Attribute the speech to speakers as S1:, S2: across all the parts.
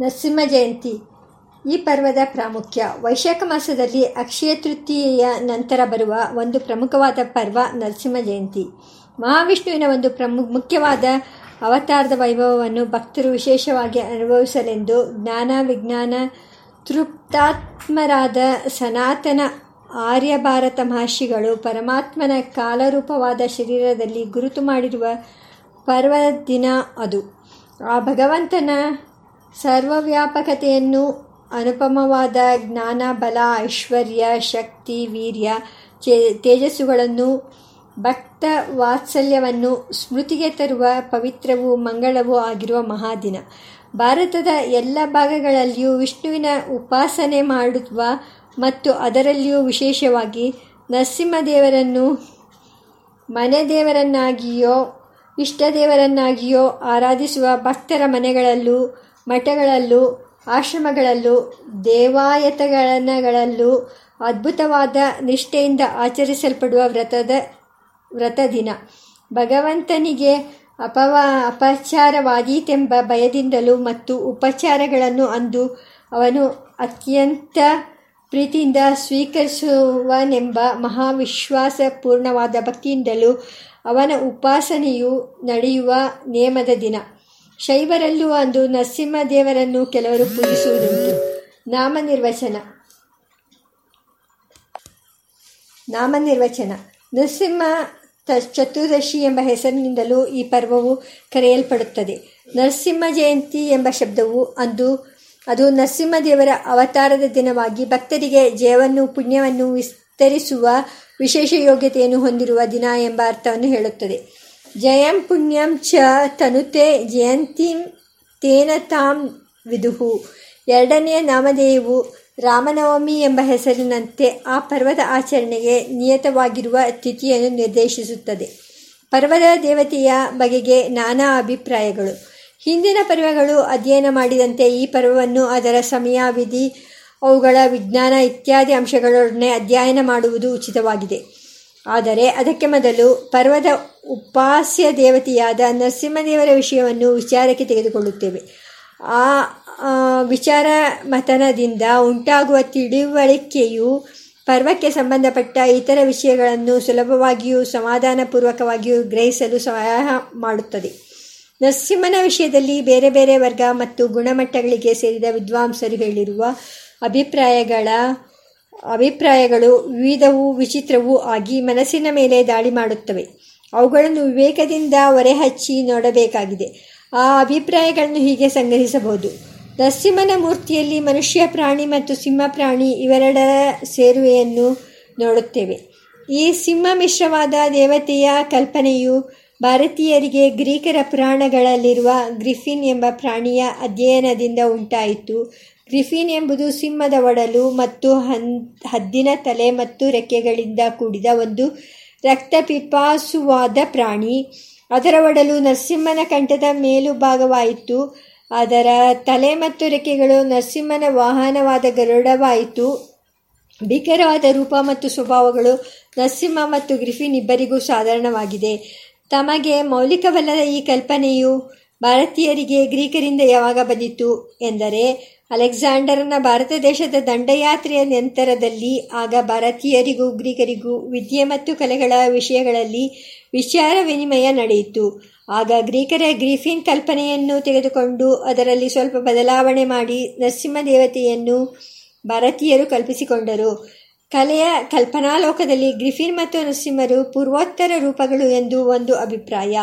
S1: ನರಸಿಂಹ ಜಯಂತಿ. ಈ ಪರ್ವದ ಪ್ರಾಮುಖ್ಯ. ವೈಶಾಖ ಮಾಸದಲ್ಲಿ ಅಕ್ಷಯ ತೃತೀಯೆಯ ನಂತರ ಬರುವ ಒಂದು ಪ್ರಮುಖವಾದ ಪರ್ವ ನರಸಿಂಹ ಜಯಂತಿ. ಮಹಾವಿಷ್ಣುವಿನ ಒಂದು ಪ್ರಮುಖ ಮುಖ್ಯವಾದ ಅವತಾರದ ವೈಭವವನ್ನು ಭಕ್ತರು ವಿಶೇಷವಾಗಿ ಅನುಭವಿಸಲೆಂದು ಜ್ಞಾನ, ವಿಜ್ಞಾನ, ತೃಪ್ತಾತ್ಮರಾದ ಸನಾತನ ಆರ್ಯಭಾರತ ಮಹರ್ಷಿಗಳು ಪರಮಾತ್ಮನ ಕಾಲರೂಪವಾದ ಶರೀರದಲ್ಲಿ ಗುರುತು ಮಾಡಿರುವ ಪರ್ವ ದಿನ ಅದು. ಆ ಭಗವಂತನ ಸರ್ವವ್ಯಾಪಕತೆಯನ್ನು ಅನುಪಮವಾದ ಜ್ಞಾನ, ಬಲ, ಐಶ್ವರ್ಯ, ಶಕ್ತಿ, ವೀರ್ಯ ತೇಜಸ್ಸುಗಳನ್ನು ಭಕ್ತ ವಾತ್ಸಲ್ಯವನ್ನು ಸ್ಮೃತಿಗೆ ತರುವ ಪವಿತ್ರವೂ ಮಂಗಳವೂ ಆಗಿರುವ ಮಹಾದಿನ. ಭಾರತದ ಎಲ್ಲ ಭಾಗಗಳಲ್ಲಿಯೂ ವಿಷ್ಣುವಿನ ಉಪಾಸನೆ ಮಾಡುವ ಮತ್ತು ಅದರಲ್ಲಿಯೂ ವಿಶೇಷವಾಗಿ ನರಸಿಂಹದೇವರನ್ನು ಮನೆ ದೇವರನ್ನಾಗಿಯೋ ಇಷ್ಟದೇವರನ್ನಾಗಿಯೋ ಆರಾಧಿಸುವ ಭಕ್ತರ ಮನೆಗಳಲ್ಲೂ ಮಠಗಳಲ್ಲೂ, ಆಶ್ರಮಗಳಲ್ಲೂ, ದೇವಾಯತಗಳನ್ನಗಳಲ್ಲೂ ಅದ್ಭುತವಾದ ನಿಷ್ಠೆಯಿಂದ ಆಚರಿಸಲ್ಪಡುವ ವ್ರತದ ವ್ರತ ದಿನ ಭಗವಂತನಿಗೆ ಅಪವ, ಅಪಚಾರವಾದೀತೆಂಬ ಭಯದಿಂದಲೂ ಮತ್ತು ಉಪಚಾರಗಳನ್ನು ಅಂದು ಅವನು ಅತ್ಯಂತ ಪ್ರೀತಿಯಿಂದ ಸ್ವೀಕರಿಸುವನೆಂಬ ಮಹಾವಿಶ್ವಾಸ ಪೂರ್ಣವಾದ ಭಕ್ತಿಯಿಂದಲೂ ಅವನ ಉಪಾಸನೆಯು ನಡೆಯುವ ನೇಮದ ದಿನ. ಶೈವರಲ್ಲೂ ಅಂದು ನರಸಿಂಹದೇವರನ್ನು ಕೆಲವರು ಪೂಜಿಸುವುದುಂಟು. ನಾಮನಿರ್ವಚನ ನಾಮನಿರ್ವಚನ ನರಸಿಂಹ ಚತುರ್ದಶಿ ಎಂಬ ಹೆಸರಿನಿಂದಲೂ ಈ ಪರ್ವವು ಕರೆಯಲ್ಪಡುತ್ತದೆ. ನರಸಿಂಹ ಜಯಂತಿ ಎಂಬ ಶಬ್ದವು ಅಂದು, ಅದು ನರಸಿಂಹದೇವರ ಅವತಾರದ ದಿನವಾಗಿ ಭಕ್ತರಿಗೆ ಜಯವನ್ನು, ಪುಣ್ಯವನ್ನು ವಿಸ್ತರಿಸುವ ವಿಶೇಷ ಯೋಗ್ಯತೆಯನ್ನು ಹೊಂದಿರುವ ದಿನ ಎಂಬ ಅರ್ಥವನ್ನು ಹೇಳುತ್ತದೆ. ಜಯಂ ಪುಣ್ಯಂ ಚ ತನುತೆ ಜಯಂತಿಂ ತೇನ ತಾಂ ವಿದುಹು ಎರಡನೆಯ ನಾಮಧೇಯವು ರಾಮನವಮಿ ಎಂಬ ಹೆಸರಿನಂತೆ ಆ ಪರ್ವದ ಆಚರಣೆಗೆ ನಿಯತವಾಗಿರುವ ತಿಥಿಯನ್ನು ನಿರ್ದೇಶಿಸುತ್ತದೆ. ಪರ್ವದ ದೇವತೆಯ ಬಗೆಗೆ ನಾನಾ ಅಭಿಪ್ರಾಯಗಳು. ಹಿಂದಿನ ಪರ್ವಗಳು ಅಧ್ಯಯನ ಮಾಡಿದಂತೆ ಈ ಪರ್ವವನ್ನು ಅದರ ಸಮಯ ವಿಧಿ ಅವುಗಳ ವಿಜ್ಞಾನ ಇತ್ಯಾದಿ ಅಂಶಗಳೊಡನೆ ಅಧ್ಯಯನ ಮಾಡುವುದು ಉಚಿತವಾಗಿದೆ. ಆದರೆ ಅದಕ್ಕೆ ಮೊದಲು ಪರ್ವದ ಉಪಾಸ್ಯ ದೇವತೆಯಾದ ನರಸಿಂಹದೇವರ ವಿಷಯವನ್ನು ವಿಚಾರಕ್ಕೆ ತೆಗೆದುಕೊಳ್ಳುತ್ತೇವೆ. ಆ, ವಿಚಾರ ಮತನದಿಂದ ಉಂಟಾಗುವ ತಿಳಿವಳಿಕೆಯು ಪರ್ವಕ್ಕೆ ಸಂಬಂಧಪಟ್ಟ ಇತರ ವಿಷಯಗಳನ್ನು ಸುಲಭವಾಗಿಯೂ ಸಮಾಧಾನಪೂರ್ವಕವಾಗಿಯೂ ಗ್ರಹಿಸಲು ಸಹಾಯ ಮಾಡುತ್ತದೆ. ನರಸಿಂಹನ ವಿಷಯದಲ್ಲಿ ಬೇರೆ ಬೇರೆ ವರ್ಗ ಮತ್ತು ಗುಣಮಟ್ಟಗಳಿಗೆ ಸೇರಿದ ವಿದ್ವಾಂಸರು ಹೇಳಿರುವ ಅಭಿಪ್ರಾಯಗಳ ಅಭಿಪ್ರಾಯಗಳು ವಿವಿಧವೂ ವಿಚಿತ್ರವೂ ಆಗಿ ಮನಸ್ಸಿನ ಮೇಲೆ ದಾಳಿ ಮಾಡುತ್ತವೆ. ಅವುಗಳನ್ನು ವಿವೇಕದಿಂದ ಹೊರೆಹಚ್ಚಿ ನೋಡಬೇಕಾಗಿದೆ. ಆ ಅಭಿಪ್ರಾಯಗಳನ್ನು ಹೀಗೆ ಸಂಗ್ರಹಿಸಬಹುದು. ನರಸಿಂಹನ ಮೂರ್ತಿಯಲ್ಲಿ ಮನುಷ್ಯ ಪ್ರಾಣಿ ಮತ್ತು ಸಿಂಹ ಪ್ರಾಣಿ ಇವೆರಡರ ಸೇರುವೆಯನ್ನು ನೋಡುತ್ತೇವೆ. ಈ ಸಿಂಹ ಮಿಶ್ರವಾದ ದೇವತೆಯ ಕಲ್ಪನೆಯು ಭಾರತೀಯರಿಗೆ ಗ್ರೀಕರ ಪುರಾಣಗಳಲ್ಲಿರುವ ಗ್ರಿಫಿನ್ ಎಂಬ ಪ್ರಾಣಿಯ ಅಧ್ಯಯನದಿಂದ ಉಂಟಾಯಿತು. ಗ್ರಿಫಿನ್ ಎಂಬುದು ಸಿಂಹದ ಒಡಲು ಮತ್ತು ಹನ್, ಹದ್ದಿನ ತಲೆ ಮತ್ತು ರೆಕ್ಕೆಗಳಿಂದ ಕೂಡಿದ ಒಂದು ರಕ್ತಪಿಪಾಸುವಾದ ಪ್ರಾಣಿ. ಅದರ ಒಡಲು ನರಸಿಂಹನ ಕಂಠದ ಮೇಲುಭಾಗವಾಯಿತು ಅದರ ತಲೆ ಮತ್ತು ರೆಕ್ಕೆಗಳು ನರಸಿಂಹನ ವಾಹನವಾದ ಗರುಡವಾಯಿತು. ಭೀಕರವಾದ ರೂಪ ಮತ್ತು ಸ್ವಭಾವಗಳು ನರಸಿಂಹ ಮತ್ತು ಗ್ರಿಫಿನ್ ಇಬ್ಬರಿಗೂ ಸಾಧಾರಣವಾಗಿದೆ. ತಮಗೆ ಮೌಲಿಕವಲ್ಲದ ಈ ಕಲ್ಪನೆಯು ಭಾರತೀಯರಿಗೆ ಗ್ರೀಕರಿಂದ ಯಾವಾಗ ಬಂದಿತು ಎಂದರೆ ಅಲೆಕ್ಸಾಂಡರ್ನ ಭಾರತ ದೇಶದ ದಂಡಯಾತ್ರೆಯ ನಂತರದಲ್ಲಿ ಆಗ ಭಾರತೀಯರಿಗೂ ಗ್ರೀಕರಿಗೂ ವಿದ್ಯೆ ಮತ್ತು ಕಲೆಗಳ ವಿಷಯಗಳಲ್ಲಿ ವಿಚಾರ ವಿನಿಮಯ ನಡೆಯಿತು. ಆಗ ಗ್ರೀಕರ ಗ್ರೀಫಿನ್ ಕಲ್ಪನೆಯನ್ನು ತೆಗೆದುಕೊಂಡು ಅದರಲ್ಲಿ ಸ್ವಲ್ಪ ಬದಲಾವಣೆ ಮಾಡಿ ನರಸಿಂಹ ದೇವತೆಯನ್ನು ಭಾರತೀಯರು ಕಲ್ಪಿಸಿಕೊಂಡರು. ಕಲೆಯ ಕಲ್ಪನಾಲೋಕದಲ್ಲಿ ಗ್ರಿಫಿನ್ ಮತ್ತು ನರಸಿಂಹರು ಪೂರ್ವೋತ್ತರ ರೂಪಗಳು ಎಂದು ಒಂದು ಅಭಿಪ್ರಾಯ.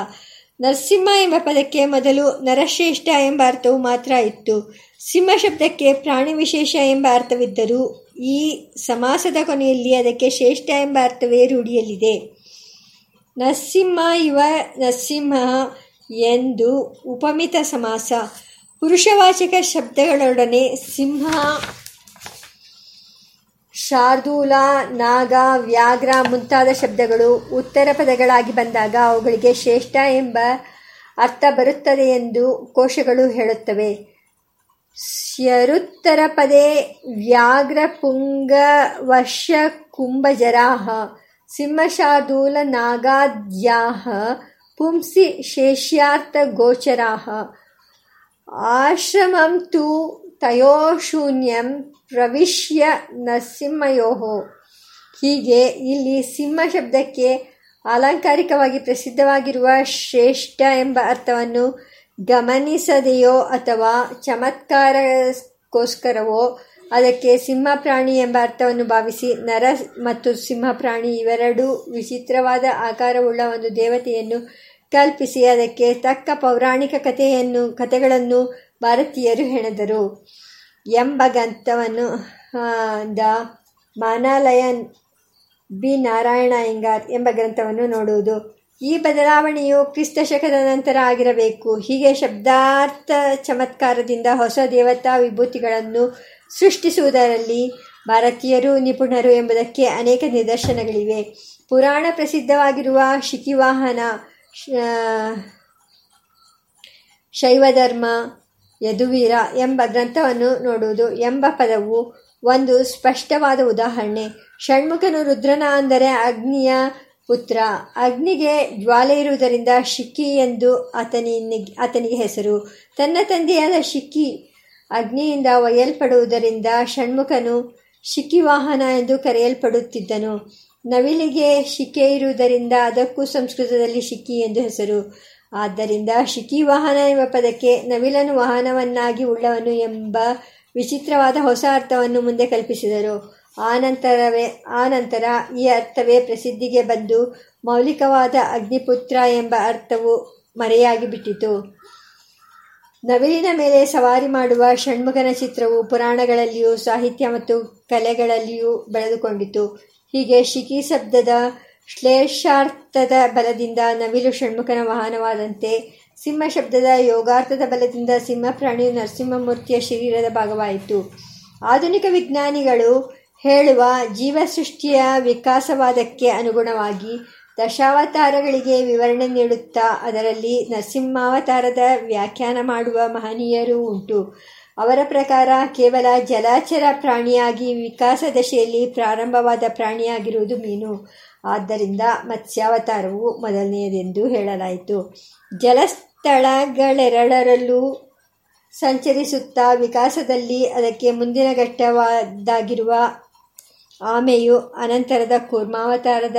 S1: ನರಸಿಂಹ ಎಂಬ ಪದಕ್ಕೆ ಮೊದಲು ನರಶ್ರೇಷ್ಠ ಎಂಬ ಅರ್ಥವು ಮಾತ್ರ ಇತ್ತು. ಸಿಂಹ ಶಬ್ದಕ್ಕೆ ಪ್ರಾಣಿ ವಿಶೇಷ ಎಂಬ ಅರ್ಥವಿದ್ದರೂ ಈ ಸಮಾಸದ ಕೊನೆಯಲ್ಲಿ ಅದಕ್ಕೆ ಶ್ರೇಷ್ಠ ಎಂಬ ಅರ್ಥವೇ ರೂಢಿಯಲ್ಲಿದೆ. ನರಸಿಂಹ ಇವ ನರಸಿಂಹ ಎಂದು ಉಪಮಿತ ಸಮಾಸ. ಪುರುಷವಾಚಕ ಶಬ್ದಗಳೊಡನೆ ಸಿಂಹ, ಶಾರ್ದೂಲ, ನಾಗ, ವ್ಯಾಘ್ರ ಮುಂತಾದ ಶಬ್ದಗಳು ಉತ್ತರ ಪದಗಳಾಗಿ ಬಂದಾಗ ಅವುಗಳಿಗೆ ಶ್ರೇಷ್ಠ ಎಂಬ ಅರ್ಥ ಬರುತ್ತದೆ ಎಂದು ಕೋಶಗಳು ಹೇಳುತ್ತವೆ. ನಾಗಾದ್ಯಾಹ ಪುಂಸಿ ಶೇಷ್ಯಾರ್ಥ ಗೋಚರಾಹ ಆಶ್ರಮಂ ತು ತಯೋಶೂನ್ಯಂ ಪ್ರವಿಶ್ಯ ನರಸಿಂಹಯೋ ಹೀಗೆ ಇಲ್ಲಿ ಸಿಂಹ ಶಬ್ದಕ್ಕೆ ಅಲಂಕಾರಿಕವಾಗಿ ಪ್ರಸಿದ್ಧವಾಗಿರುವ ಶ್ರೇಷ್ಠ ಎಂಬ ಅರ್ಥವನ್ನು ಗಮನಿಸದೆಯೋ ಅಥವಾ ಚಮತ್ಕಾರಕ್ಕೋಸ್ಕರವೋ ಅದಕ್ಕೆ ಸಿಂಹ ಪ್ರಾಣಿ ಎಂಬ ಅರ್ಥವನ್ನು ಭಾವಿಸಿ ನರ ಮತ್ತು ಸಿಂಹ ಪ್ರಾಣಿ ಇವೆರಡೂ ವಿಚಿತ್ರವಾದ ಆಕಾರವುಳ್ಳ ಒಂದು ದೇವತೆಯನ್ನು ಕಲ್ಪಿಸಿ ಅದಕ್ಕೆ ತಕ್ಕ ಪೌರಾಣಿಕ ಕಥೆಯನ್ನು, ಕಥೆಗಳನ್ನು ಭಾರತೀಯರು ಹೆಣೆದರು. ಎಂಬ ಗ್ರಂಥವನ್ನು ದ ಮಾನಾಲಯನ್ ಬಿ ನಾರಾಯಣ ಅಯ್ಯಂಗಾರ್ ಎಂಬ ಗ್ರಂಥವನ್ನು ನೋಡುವುದು. ಈ ಬದಲಾವಣೆಯು ಕ್ರಿಸ್ತ ಶಕದ ನಂತರ ಆಗಿರಬೇಕು. ಹೀಗೆ ಶಬ್ದಾರ್ಥ ಚಮತ್ಕಾರದಿಂದ ಹೊಸ ದೇವತಾ ವಿಭೂತಿಗಳನ್ನು ಸೃಷ್ಟಿಸುವುದರಲ್ಲಿ ಭಾರತೀಯರು ನಿಪುಣರು ಎಂಬುದಕ್ಕೆ ಅನೇಕ ನಿದರ್ಶನಗಳಿವೆ. ಪುರಾಣ ಪ್ರಸಿದ್ಧವಾಗಿರುವ ಶಿಖಿವಾಹನ ಶೈವಧರ್ಮ, ಯದುವೀರ ಎಂಬ ಗ್ರಂಥವನ್ನು ನೋಡುವುದು ಎಂಬ ಪದವು ಒಂದು ಸ್ಪಷ್ಟವಾದ ಉದಾಹರಣೆ. ಷಣ್ಮುಖನು ರುದ್ರನ ಅಂದರೆ ಅಗ್ನಿಯ ಪುತ್ರ. ಅಗ್ನಿಗೆ ಜ್ವಾಲೆ ಇರುವುದರಿಂದ ಶಿಕ್ಕಿ ಎಂದು ಆತನಿಗೆ ಆತನಿಗೆ ಹೆಸರು. ತನ್ನ ತಂದೆಯಾದ ಶಿಕ್ಕಿ ಅಗ್ನಿಯಿಂದ ಒಯ್ಯಲ್ಪಡುವುದರಿಂದ ಷಣ್ಮುಖನು ಶಿಕ್ಕಿ ವಾಹನ ಎಂದು ಕರೆಯಲ್ಪಡುತ್ತಿದ್ದನು. ನವಿಲಿಗೆ ಶಿಕೆ ಇರುವುದರಿಂದ ಅದಕ್ಕೂ ಸಂಸ್ಕೃತದಲ್ಲಿ ಶಿಕ್ಕಿ ಎಂದು ಹೆಸರು. ಆದ್ದರಿಂದ ಶಿಕ್ಕಿ ವಾಹನ ಎಂಬ ಪದಕ್ಕೆ ನವಿಲನು ವಾಹನವನ್ನಾಗಿ ಉಳ್ಳವನು ಎಂಬ ವಿಚಿತ್ರವಾದ ಹೊಸ ಅರ್ಥವನ್ನು ಮುಂದೆ ಕಲ್ಪಿಸಿದರು. ಆನಂತರವೇ, ಆನಂತರ ಈ ಅರ್ಥವೇ ಪ್ರಸಿದ್ಧಿಗೆ ಬಂದು ಮೌಲಿಕವಾದ ಅಗ್ನಿಪುತ್ರ ಎಂಬ ಅರ್ಥವು ಮರೆಯಾಗಿ ಬಿಟ್ಟಿತು ನವಿಲಿನ ಮೇಲೆ ಸವಾರಿ ಮಾಡುವ ಷಣ್ಮುಖನ ಚಿತ್ರವು ಪುರಾಣಗಳಲ್ಲಿಯೂ, ಸಾಹಿತ್ಯ ಮತ್ತು ಕಲೆಗಳಲ್ಲಿಯೂ ಬೆಳೆದುಕೊಂಡಿತು. ಹೀಗೆ ಶಿಖಿ ಶಬ್ದದ ಶ್ಲೇಷಾರ್ಥದ ಬಲದಿಂದ ನವಿಲು ಷಣ್ಮುಖನ ವಾಹನವಾದಂತೆ ಸಿಂಹ ಶಬ್ದದ ಯೋಗಾರ್ಥದ ಬಲದಿಂದ ಸಿಂಹ ಪ್ರಾಣಿಯು ನರಸಿಂಹಮೂರ್ತಿಯ ಶರೀರದ ಭಾಗವಾಯಿತು. ಆಧುನಿಕ ವಿಜ್ಞಾನಿಗಳು ಹೇಳುವ ಜೀವಸೃಷ್ಟಿಯ ವಿಕಾಸವಾದಕ್ಕೆ ಅನುಗುಣವಾಗಿ ದಶಾವತಾರಗಳಿಗೆ ವಿವರಣೆ ನೀಡುತ್ತಾ ಅದರಲ್ಲಿ ನರಸಿಂಹಾವತಾರದ ವ್ಯಾಖ್ಯಾನ ಮಾಡುವ ಮಹನೀಯರೂ ಉಂಟು. ಅವರ ಪ್ರಕಾರ ಕೇವಲ ಜಲಾಚರ ಪ್ರಾಣಿಯಾಗಿ ವಿಕಾಸ ದಶೆಯಲ್ಲಿ ಪ್ರಾರಂಭವಾದ ಪ್ರಾಣಿಯಾಗಿರುವುದು ಮೀನು. ಆದ್ದರಿಂದ ಮತ್ಸ್ಯಾವತಾರವು ಮೊದಲನೆಯದೆಂದು ಹೇಳಲಾಯಿತು. ಜಲಸ್ಥಳಗಳೆರಡರಲ್ಲೂ ಸಂಚರಿಸುತ್ತಾ ವಿಕಾಸದಲ್ಲಿ ಅದಕ್ಕೆ ಮುಂದಿನ ಘಟ್ಟವಾದಾಗಿರುವ ಆಮೆಯು ಅನಂತರದ ಕೂರ್ಮಾವತಾರದ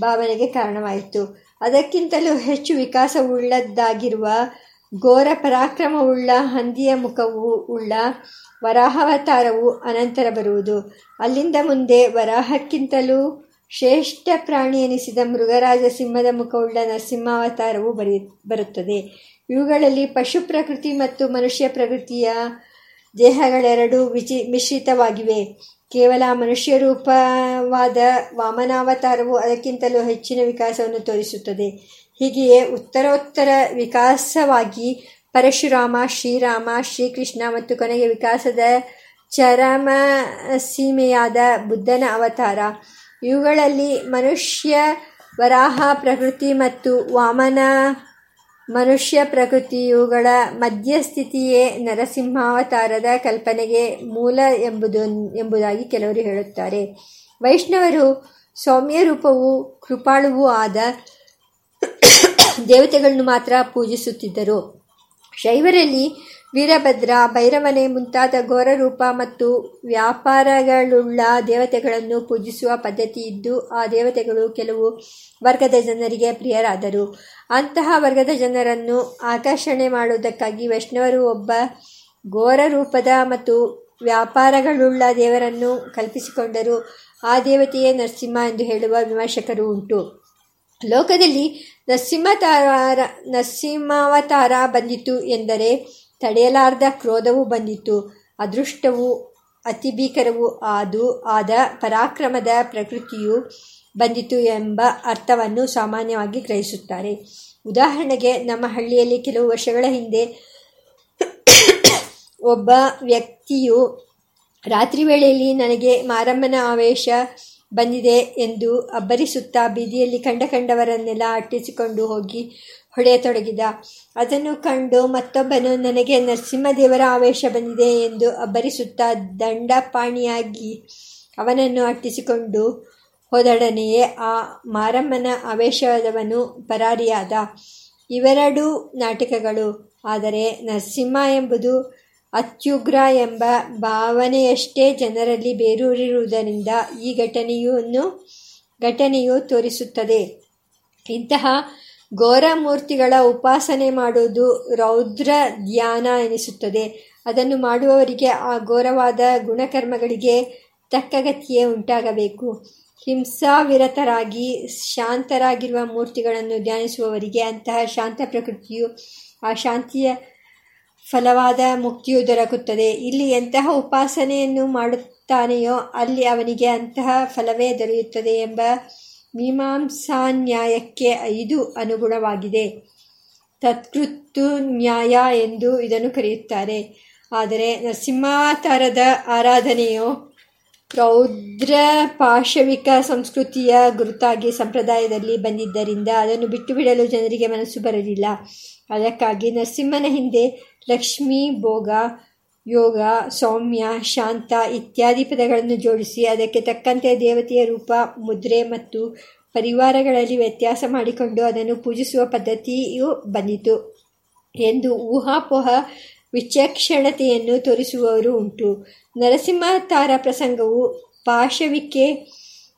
S1: ಭಾವನೆಗೆ ಕಾರಣವಾಯಿತು. ಅದಕ್ಕಿಂತಲೂ ಹೆಚ್ಚು ವಿಕಾಸವುಳ್ಳದ್ದಾಗಿರುವ ಘೋರ ಪರಾಕ್ರಮವುಳ್ಳ ಹಂದಿಯ ಮುಖವು ಉಳ್ಳ ವರಾಹಾವತಾರವು ಅನಂತರ ಬರುವುದು. ಅಲ್ಲಿಂದ ಮುಂದೆ ವರಾಹಕ್ಕಿಂತಲೂ ಶ್ರೇಷ್ಠ ಪ್ರಾಣಿ ಎನಿಸಿದ ಮೃಗರಾಜ ಸಿಂಹದ ಮುಖವುಳ್ಳ ನರಸಿಂಹಾವತಾರವು ಬರೆಯ ಬರುತ್ತದೆ. ಇವುಗಳಲ್ಲಿ ಪಶು ಪ್ರಕೃತಿ ಮತ್ತು ಮನುಷ್ಯ ಪ್ರಕೃತಿಯ ದೇಹಗಳೆರಡೂ ವಿಚಿ, ಮಿಶ್ರಿತವಾಗಿವೆ. ಕೇವಲ ಮನುಷ್ಯ ರೂಪವಾದ ವಾಮನಾವತಾರವು ಅದಕ್ಕಿಂತಲೂ ಹೆಚ್ಚಿನ ವಿಕಾಸವನ್ನು ತೋರಿಸುತ್ತದೆ. ಹೀಗೆಯೇ ಉತ್ತರೋತ್ತರ ವಿಕಾಸವಾಗಿ ಪರಶುರಾಮ, ಶ್ರೀರಾಮ, ಶ್ರೀಕೃಷ್ಣ ಮತ್ತು ಕೊನೆಗೆ ವಿಕಾಸದ ಚರಮ ಸೀಮೆಯಾದ ಬುದ್ಧನ ಅವತಾರ. ಇವುಗಳಲ್ಲಿ ಮನುಷ್ಯ ವರಾಹ, ಪ್ರಕೃತಿ ಮತ್ತು ವಾಮನ ಮನುಷ್ಯ ಪ್ರಕೃತಿಯುಗಳ ಮಧ್ಯಸ್ಥಿತಿಯೇ ನರಸಿಂಹಾವತಾರದ ಕಲ್ಪನೆಗೆ ಮೂಲ ಎಂಬುದು, ಎಂಬುದಾಗಿ ಕೆಲವರು ಹೇಳುತ್ತಾರೆ. ವೈಷ್ಣವರು ಸೌಮ್ಯ ರೂಪವೂ ಕೃಪಾಳುವೂ ಆದ ದೇವತೆಗಳನ್ನು ಮಾತ್ರ ಪೂಜಿಸುತ್ತಿದ್ದರು. ಶೈವರಲ್ಲಿ ವೀರಭದ್ರ, ಭೈರವನೆ ಮುಂತಾದ ಘೋರ ರೂಪ ಮತ್ತು ವ್ಯಾಪಾರಗಳುಳ್ಳ ದೇವತೆಗಳನ್ನು ಪೂಜಿಸುವ ಪದ್ಧತಿ ಇದ್ದು, ಆ ದೇವತೆಗಳು ಕೆಲವು ವರ್ಗದ ಜನರಿಗೆ ಪ್ರಿಯರಾದರು. ಅಂತಹ ವರ್ಗದ ಜನರನ್ನು ಆಕರ್ಷಣೆ ಮಾಡುವುದಕ್ಕಾಗಿ ವೈಷ್ಣವರು ಒಬ್ಬ ಘೋರ ರೂಪದ ಮತ್ತು ವ್ಯಾಪಾರಗಳುಳ್ಳ ದೇವರನ್ನು ಕಲ್ಪಿಸಿಕೊಂಡರು. ಆ ದೇವತೆಯೇ ನರಸಿಂಹ ಎಂದು ಹೇಳುವ ವಿಮರ್ಶಕರು ಉಂಟು. ಲೋಕದಲ್ಲಿ ನರಸಿಂಹತಾರ ನರಸಿಂಹಾವತಾರ ಬಂದಿತು ಎಂದರೆ ತಡೆಯಲಾರದ ಕ್ರೋಧವು ಬಂದಿತು. ಅದೃಷ್ಟವು ಅತಿ ಭೀಕರವು ಆದು, ಆದ ಪರಾಕ್ರಮದ ಪ್ರಕೃತಿಯು ಬಂದಿತು ಎಂಬ ಅರ್ಥವನ್ನು ಸಾಮಾನ್ಯವಾಗಿ ಗ್ರಹಿಸುತ್ತಾರೆ. ಉದಾಹರಣೆಗೆ, ನಮ್ಮ ಹಳ್ಳಿಯಲ್ಲಿ ಕೆಲವು ವರ್ಷಗಳ ಹಿಂದೆ ಒಬ್ಬ ವ್ಯಕ್ತಿಯು ರಾತ್ರಿ ವೇಳೆಯಲ್ಲಿ ನನಗೆ ಮಾರಮ್ಮನ ಆವೇಶ ಬಂದಿದೆ ಎಂದು ಅಬ್ಬರಿಸುತ್ತಾ ಬೀದಿಯಲ್ಲಿ ಕಂಡ ಕಂಡವರನ್ನೆಲ್ಲ ಅಟ್ಟಿಸಿಕೊಂಡು ಹೋಗಿ ಹೊಡೆಯತೊಡಗಿದ. ಅದನ್ನು ಕಂಡು ಮತ್ತೊಬ್ಬನು, ನನಗೆ ನರಸಿಂಹದೇವರ ಆವೇಶ ಬಂದಿದೆ ಎಂದು ಅಬ್ಬರಿಸುತ್ತಾ ದಂಡಪಾಣಿಯಾಗಿ ಅವನನ್ನು ಅಟ್ಟಿಸಿಕೊಂಡು ಹೋದೊಡನೆಯೇ ಆ ಮಾರಮ್ಮನ ಆವೇಶದವನು ಪರಾರಿಯಾದ. ಇವೆರಡೂ ನಾಟಕಗಳು. ಆದರೆ ನರಸಿಂಹ ಎಂಬುದು ಅತ್ಯುಗ್ರ ಎಂಬ ಭಾವನೆಯಷ್ಟೇ ಜನರಲ್ಲಿ ಬೇರೂರಿರುವುದರಿಂದ ಈ ಘಟನೆಯನ್ನು, ಘಟನೆಯು ತೋರಿಸುತ್ತದೆ. ಇಂತಹ ಘೋರ ಮೂರ್ತಿಗಳ ಉಪಾಸನೆ ಮಾಡುವುದು ರೌದ್ರ ಧ್ಯಾನ ಎನಿಸುತ್ತದೆ. ಅದನ್ನು ಮಾಡುವವರಿಗೆ ಆ ಘೋರವಾದ ಗುಣಕರ್ಮಗಳಿಗೆ ತಕ್ಕಗತಿಯೇ ಉಂಟಾಗಬೇಕು. ಹಿಂಸಾವಿರತರಾಗಿ, ಶಾಂತರಾಗಿರುವ ಮೂರ್ತಿಗಳನ್ನು ಧ್ಯಾನಿಸುವವರಿಗೆ ಅಂತಹ ಶಾಂತ ಪ್ರಕೃತಿಯು ಆ ಶಾಂತಿಯ ಫಲವಾದ ಮುಕ್ತಿಯು ದೊರಕುತ್ತದೆ. ಇಲ್ಲಿ ಎಂತಹ ಉಪಾಸನೆಯನ್ನು ಮಾಡುತ್ತಾನೆಯೋ, ಅಲ್ಲಿ ಅವನಿಗೆ ಅಂತಹ ಫಲವೇ ದೊರೆಯುತ್ತದೆ ಎಂಬ ಮೀಮಾಂಸಾನ್ಯಾಯಕ್ಕೆ ಐದು ಅನುಗುಣವಾಗಿದೆ. ತತ್ಕೃತ್ತು ನ್ಯಾಯ ಎಂದು ಇದನ್ನು ಕರೆಯುತ್ತಾರೆ. ಆದರೆ ನರಸಿಂಹಾತಾರದ ಆರಾಧನೆಯು ರೌದ್ರ ಪಾಶವಿಕ ಸಂಸ್ಕೃತಿಯ ಗುರುತಾಗಿ ಸಂಪ್ರದಾಯದಲ್ಲಿ ಬಂದಿದ್ದರಿಂದ ಅದನ್ನು ಬಿಟ್ಟು ಬಿಡಲು ಜನರಿಗೆ ಮನಸ್ಸು ಬರಲಿಲ್ಲ. ಅದಕ್ಕಾಗಿ ನರಸಿಂಹನ ಹಿಂದೆ ಲಕ್ಷ್ಮೀ, ಭೋಗ, ಯೋಗ, ಸೌಮ್ಯ, ಶಾಂತ ಇತ್ಯಾದಿ ಪದಗಳನ್ನು ಜೋಡಿಸಿ ಅದಕ್ಕೆ ತಕ್ಕಂತೆ ದೇವತೆಯ ರೂಪ, ಮುದ್ರೆ ಮತ್ತು ಪರಿವಾರಗಳಲ್ಲಿ ವ್ಯತ್ಯಾಸ ಮಾಡಿಕೊಂಡು ಅದನ್ನು ಪೂಜಿಸುವ ಪದ್ಧತಿಯು ಬಂದಿತು. ಎಂದು ಊಹಾಪೋಹ ವಿಚಕ್ಷಣತೆಯನ್ನು ತೋರಿಸುವವರು ಉಂಟು. ನರಸಿಂಹತಾರ ಪ್ರಸಂಗವು ಪಾಶವಿಕೆ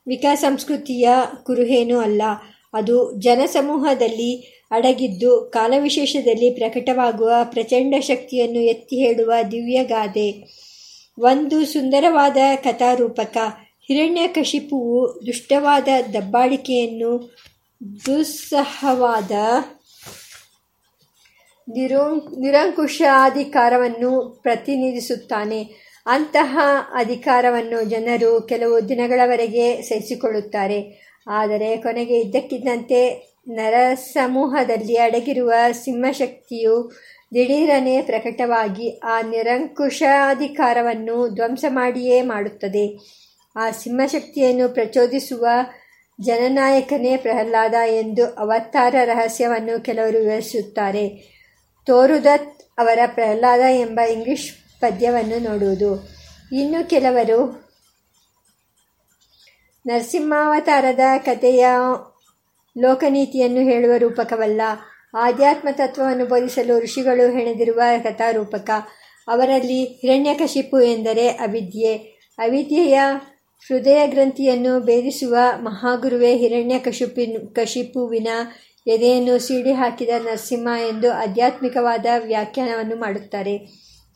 S1: ವಿಕ ಸಂಸ್ಕೃತಿಯ ಕುರುಹೇನೂ ಅಲ್ಲ. ಅದು ಜನಸಮೂಹದಲ್ಲಿ ಅಡಗಿದ್ದು ಕಾಲವಿಶೇಷದಲ್ಲಿ ಪ್ರಕಟವಾಗುವ ಪ್ರಚಂಡ ಶಕ್ತಿಯನ್ನು ಎತ್ತಿ ಹೇಳುವ ದಿವ್ಯಗಾದೆ ಒಂದು ಸುಂದರವಾದ ಕಥಾರೂಪಕ. ಹಿರಣ್ಯಕಶಿಪುವು ದುಷ್ಟವಾದ ದಬ್ಬಾಳಿಕೆಯನ್ನು ದುಸ್ಸಹವಾದ ನಿರೋ, ನಿರಂಕುಶಾಧಿಕಾರವನ್ನು ಪ್ರತಿನಿಧಿಸುತ್ತಾನೆ. ಅಂತಹ ಅಧಿಕಾರವನ್ನು ಜನರು ಕೆಲವು ದಿನಗಳವರೆಗೆ ಸಹಿಸಿಕೊಳ್ಳುತ್ತಾರೆ. ಆದರೆ ಕೊನೆಗೆ ಇದ್ದಕ್ಕಿದ್ದಂತೆ ನರಸಮೂಹದಲ್ಲಿ ಅಡಗಿರುವ ಸಿಂಹಶಕ್ತಿಯು ದಿಢೀರನೆ ಪ್ರಕಟವಾಗಿ ಆ ನಿರಂಕುಶಾಧಿಕಾರವನ್ನು ಧ್ವಂಸ ಮಾಡಿಯೇ ಮಾಡುತ್ತದೆ. ಆ ಸಿಂಹಶಕ್ತಿಯನ್ನು ಪ್ರಚೋದಿಸುವ ಜನನಾಯಕನೇ ಪ್ರಹ್ಲಾದ ಎಂದು ಅವತಾರ ರಹಸ್ಯವನ್ನು ಕೆಲವರು ವಿವರಿಸುತ್ತಾರೆ. ತೋರುದತ್ ಅವರ ಪ್ರಹ್ಲಾದ ಎಂಬ ಇಂಗ್ಲಿಷ್ ಪದ್ಯವನ್ನು ನೋಡುವುದು. ಇನ್ನು ಕೆಲವರು ನರಸಿಂಹಾವತಾರದ ಕಥೆಯ ಲೋಕನೀತಿಯನ್ನು ಹೇಳುವ ರೂಪಕವಲ್ಲ. ಆಧ್ಯಾತ್ಮ ತತ್ವವನ್ನು ಬೋಧಿಸಲು ಋಷಿಗಳು ಹೆಣೆದಿರುವ ಕಥಾರೂಪಕ. ಅವರಲ್ಲಿ ಹಿರಣ್ಯಕಶಿಪು ಎಂದರೆ ಅವಿದ್ಯೆ. ಅವಿದ್ಯೆಯ ಹೃದಯ ಗ್ರಂಥಿಯನ್ನು ಭೇದಿಸುವ ಮಹಾಗುರುವೇ ಹಿರಣ್ಯ ಕಶಿಪುವಿನ ಎದೆಯನ್ನು ಸಿಡಿ ಹಾಕಿದ ನರಸಿಂಹ ಎಂದು ಆಧ್ಯಾತ್ಮಿಕವಾದ ವ್ಯಾಖ್ಯಾನವನ್ನು ಮಾಡುತ್ತಾರೆ.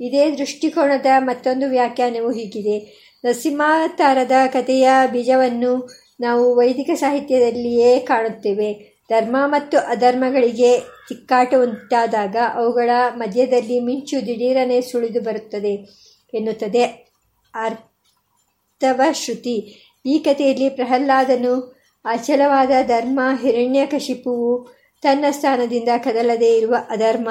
S1: ಇದೇ ದೃಷ್ಟಿಕೋನದ ಮತ್ತೊಂದು ವ್ಯಾಖ್ಯಾನವು ಹೀಗಿದೆ. ನರಸಿಂಹಾವತಾರದ ಕಥೆಯ ಬೀಜವನ್ನು ನಾವು ವೈದಿಕ ಸಾಹಿತ್ಯದಲ್ಲಿಯೇ ಕಾಣುತ್ತೇವೆ. ಧರ್ಮ ಮತ್ತು ಅಧರ್ಮಗಳಿಗೆ ತಿಕ್ಕಾಟ ಉಂಟಾದಾಗ ಅವುಗಳ ಮಧ್ಯದಲ್ಲಿ ಮಿಂಚು ದಿಢೀರನೆ ಸುಳಿದು ಬರುತ್ತದೆ ಎನ್ನುತ್ತದೆ ಅರ್ಥವ ಶ್ರುತಿ ಈ ಕಥೆಯಲ್ಲಿ ಪ್ರಹ್ಲಾದನು ಅಚಲವಾದ ಧರ್ಮ ಹಿರಣ್ಯಕಶಿಪುವು ತನ್ನ ಸ್ಥಾನದಿಂದ ಕದಲದೇ ಇರುವ ಅಧರ್ಮ,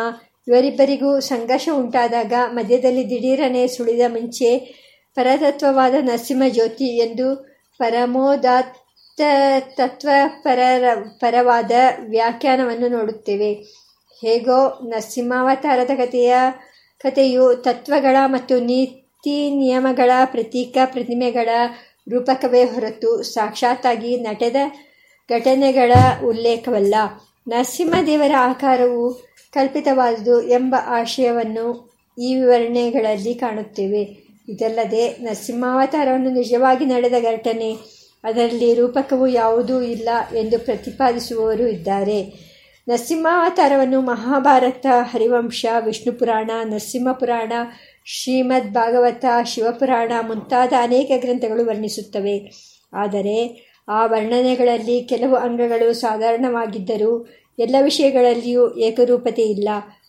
S1: ಇವರಿಬ್ಬರಿಗೂ ಸಂಘರ್ಷ ಉಂಟಾದಾಗ ಮಧ್ಯದಲ್ಲಿ ದಿಢೀರನೆ ಸುಳಿದ ಮುಂಚೆ ಪರತತ್ವವಾದ ನರಸಿಂಹ ಜ್ಯೋತಿ ಎಂದು ಪರಮೋದಾತ್ತ ತತ್ವಪರರ ಪರವಾದ ವ್ಯಾಖ್ಯಾನವನ್ನು ನೋಡುತ್ತೇವೆ. ಹೇಗೋ ನರಸಿಂಹಾವತಾರದ ಕಥೆಯ ಕಥೆಯು ತತ್ವಗಳ ಮತ್ತು ನೀತಿ ನಿಯಮಗಳ ಪ್ರತೀಕ ಪ್ರತಿಮೆಗಳ ರೂಪಕವೇ ಹೊರತು ಸಾಕ್ಷಾತ್ತಾಗಿ ನಡೆದ ಘಟನೆಗಳ ಉಲ್ಲೇಖವಲ್ಲ. ನರಸಿಂಹದೇವರ ಆಕಾರವು ಕಲ್ಪಿತವಾದುದು ಎಂಬ ಆಶಯವನ್ನು ಈ ವಿವರಣೆಗಳಲ್ಲಿ ಕಾಣುತ್ತೇವೆ. ಇದಲ್ಲದೆ ನರಸಿಂಹಾವತಾರವನ್ನು ನಿಜವಾಗಿ ನಡೆದ ಘಟನೆ, ಅದರಲ್ಲಿ ರೂಪಕವು ಯಾವುದೂ ಇಲ್ಲ ಎಂದು ಪ್ರತಿಪಾದಿಸುವವರು ಇದ್ದಾರೆ. ನರಸಿಂಹಾವತಾರವನ್ನು ಮಹಾಭಾರತ ಹರಿವಂಶ ವಿಷ್ಣು ಪುರಾಣ ನರಸಿಂಹ ಪುರಾಣ ಶ್ರೀಮದ್ ಭಾಗವತ ಶಿವಪುರಾಣ ಮುಂತಾದ ಅನೇಕ ಗ್ರಂಥಗಳು ವರ್ಣಿಸುತ್ತವೆ. ಆದರೆ ಆ ವರ್ಣನೆಗಳಲ್ಲಿ ಕೆಲವು ಅಂಗಗಳು ಸಾಧಾರಣವಾಗಿದ್ದರೂ ಎಲ್ಲ ವಿಷಯಗಳಲ್ಲಿಯೂ ಏಕರೂಪತೆ ಇಲ್ಲ.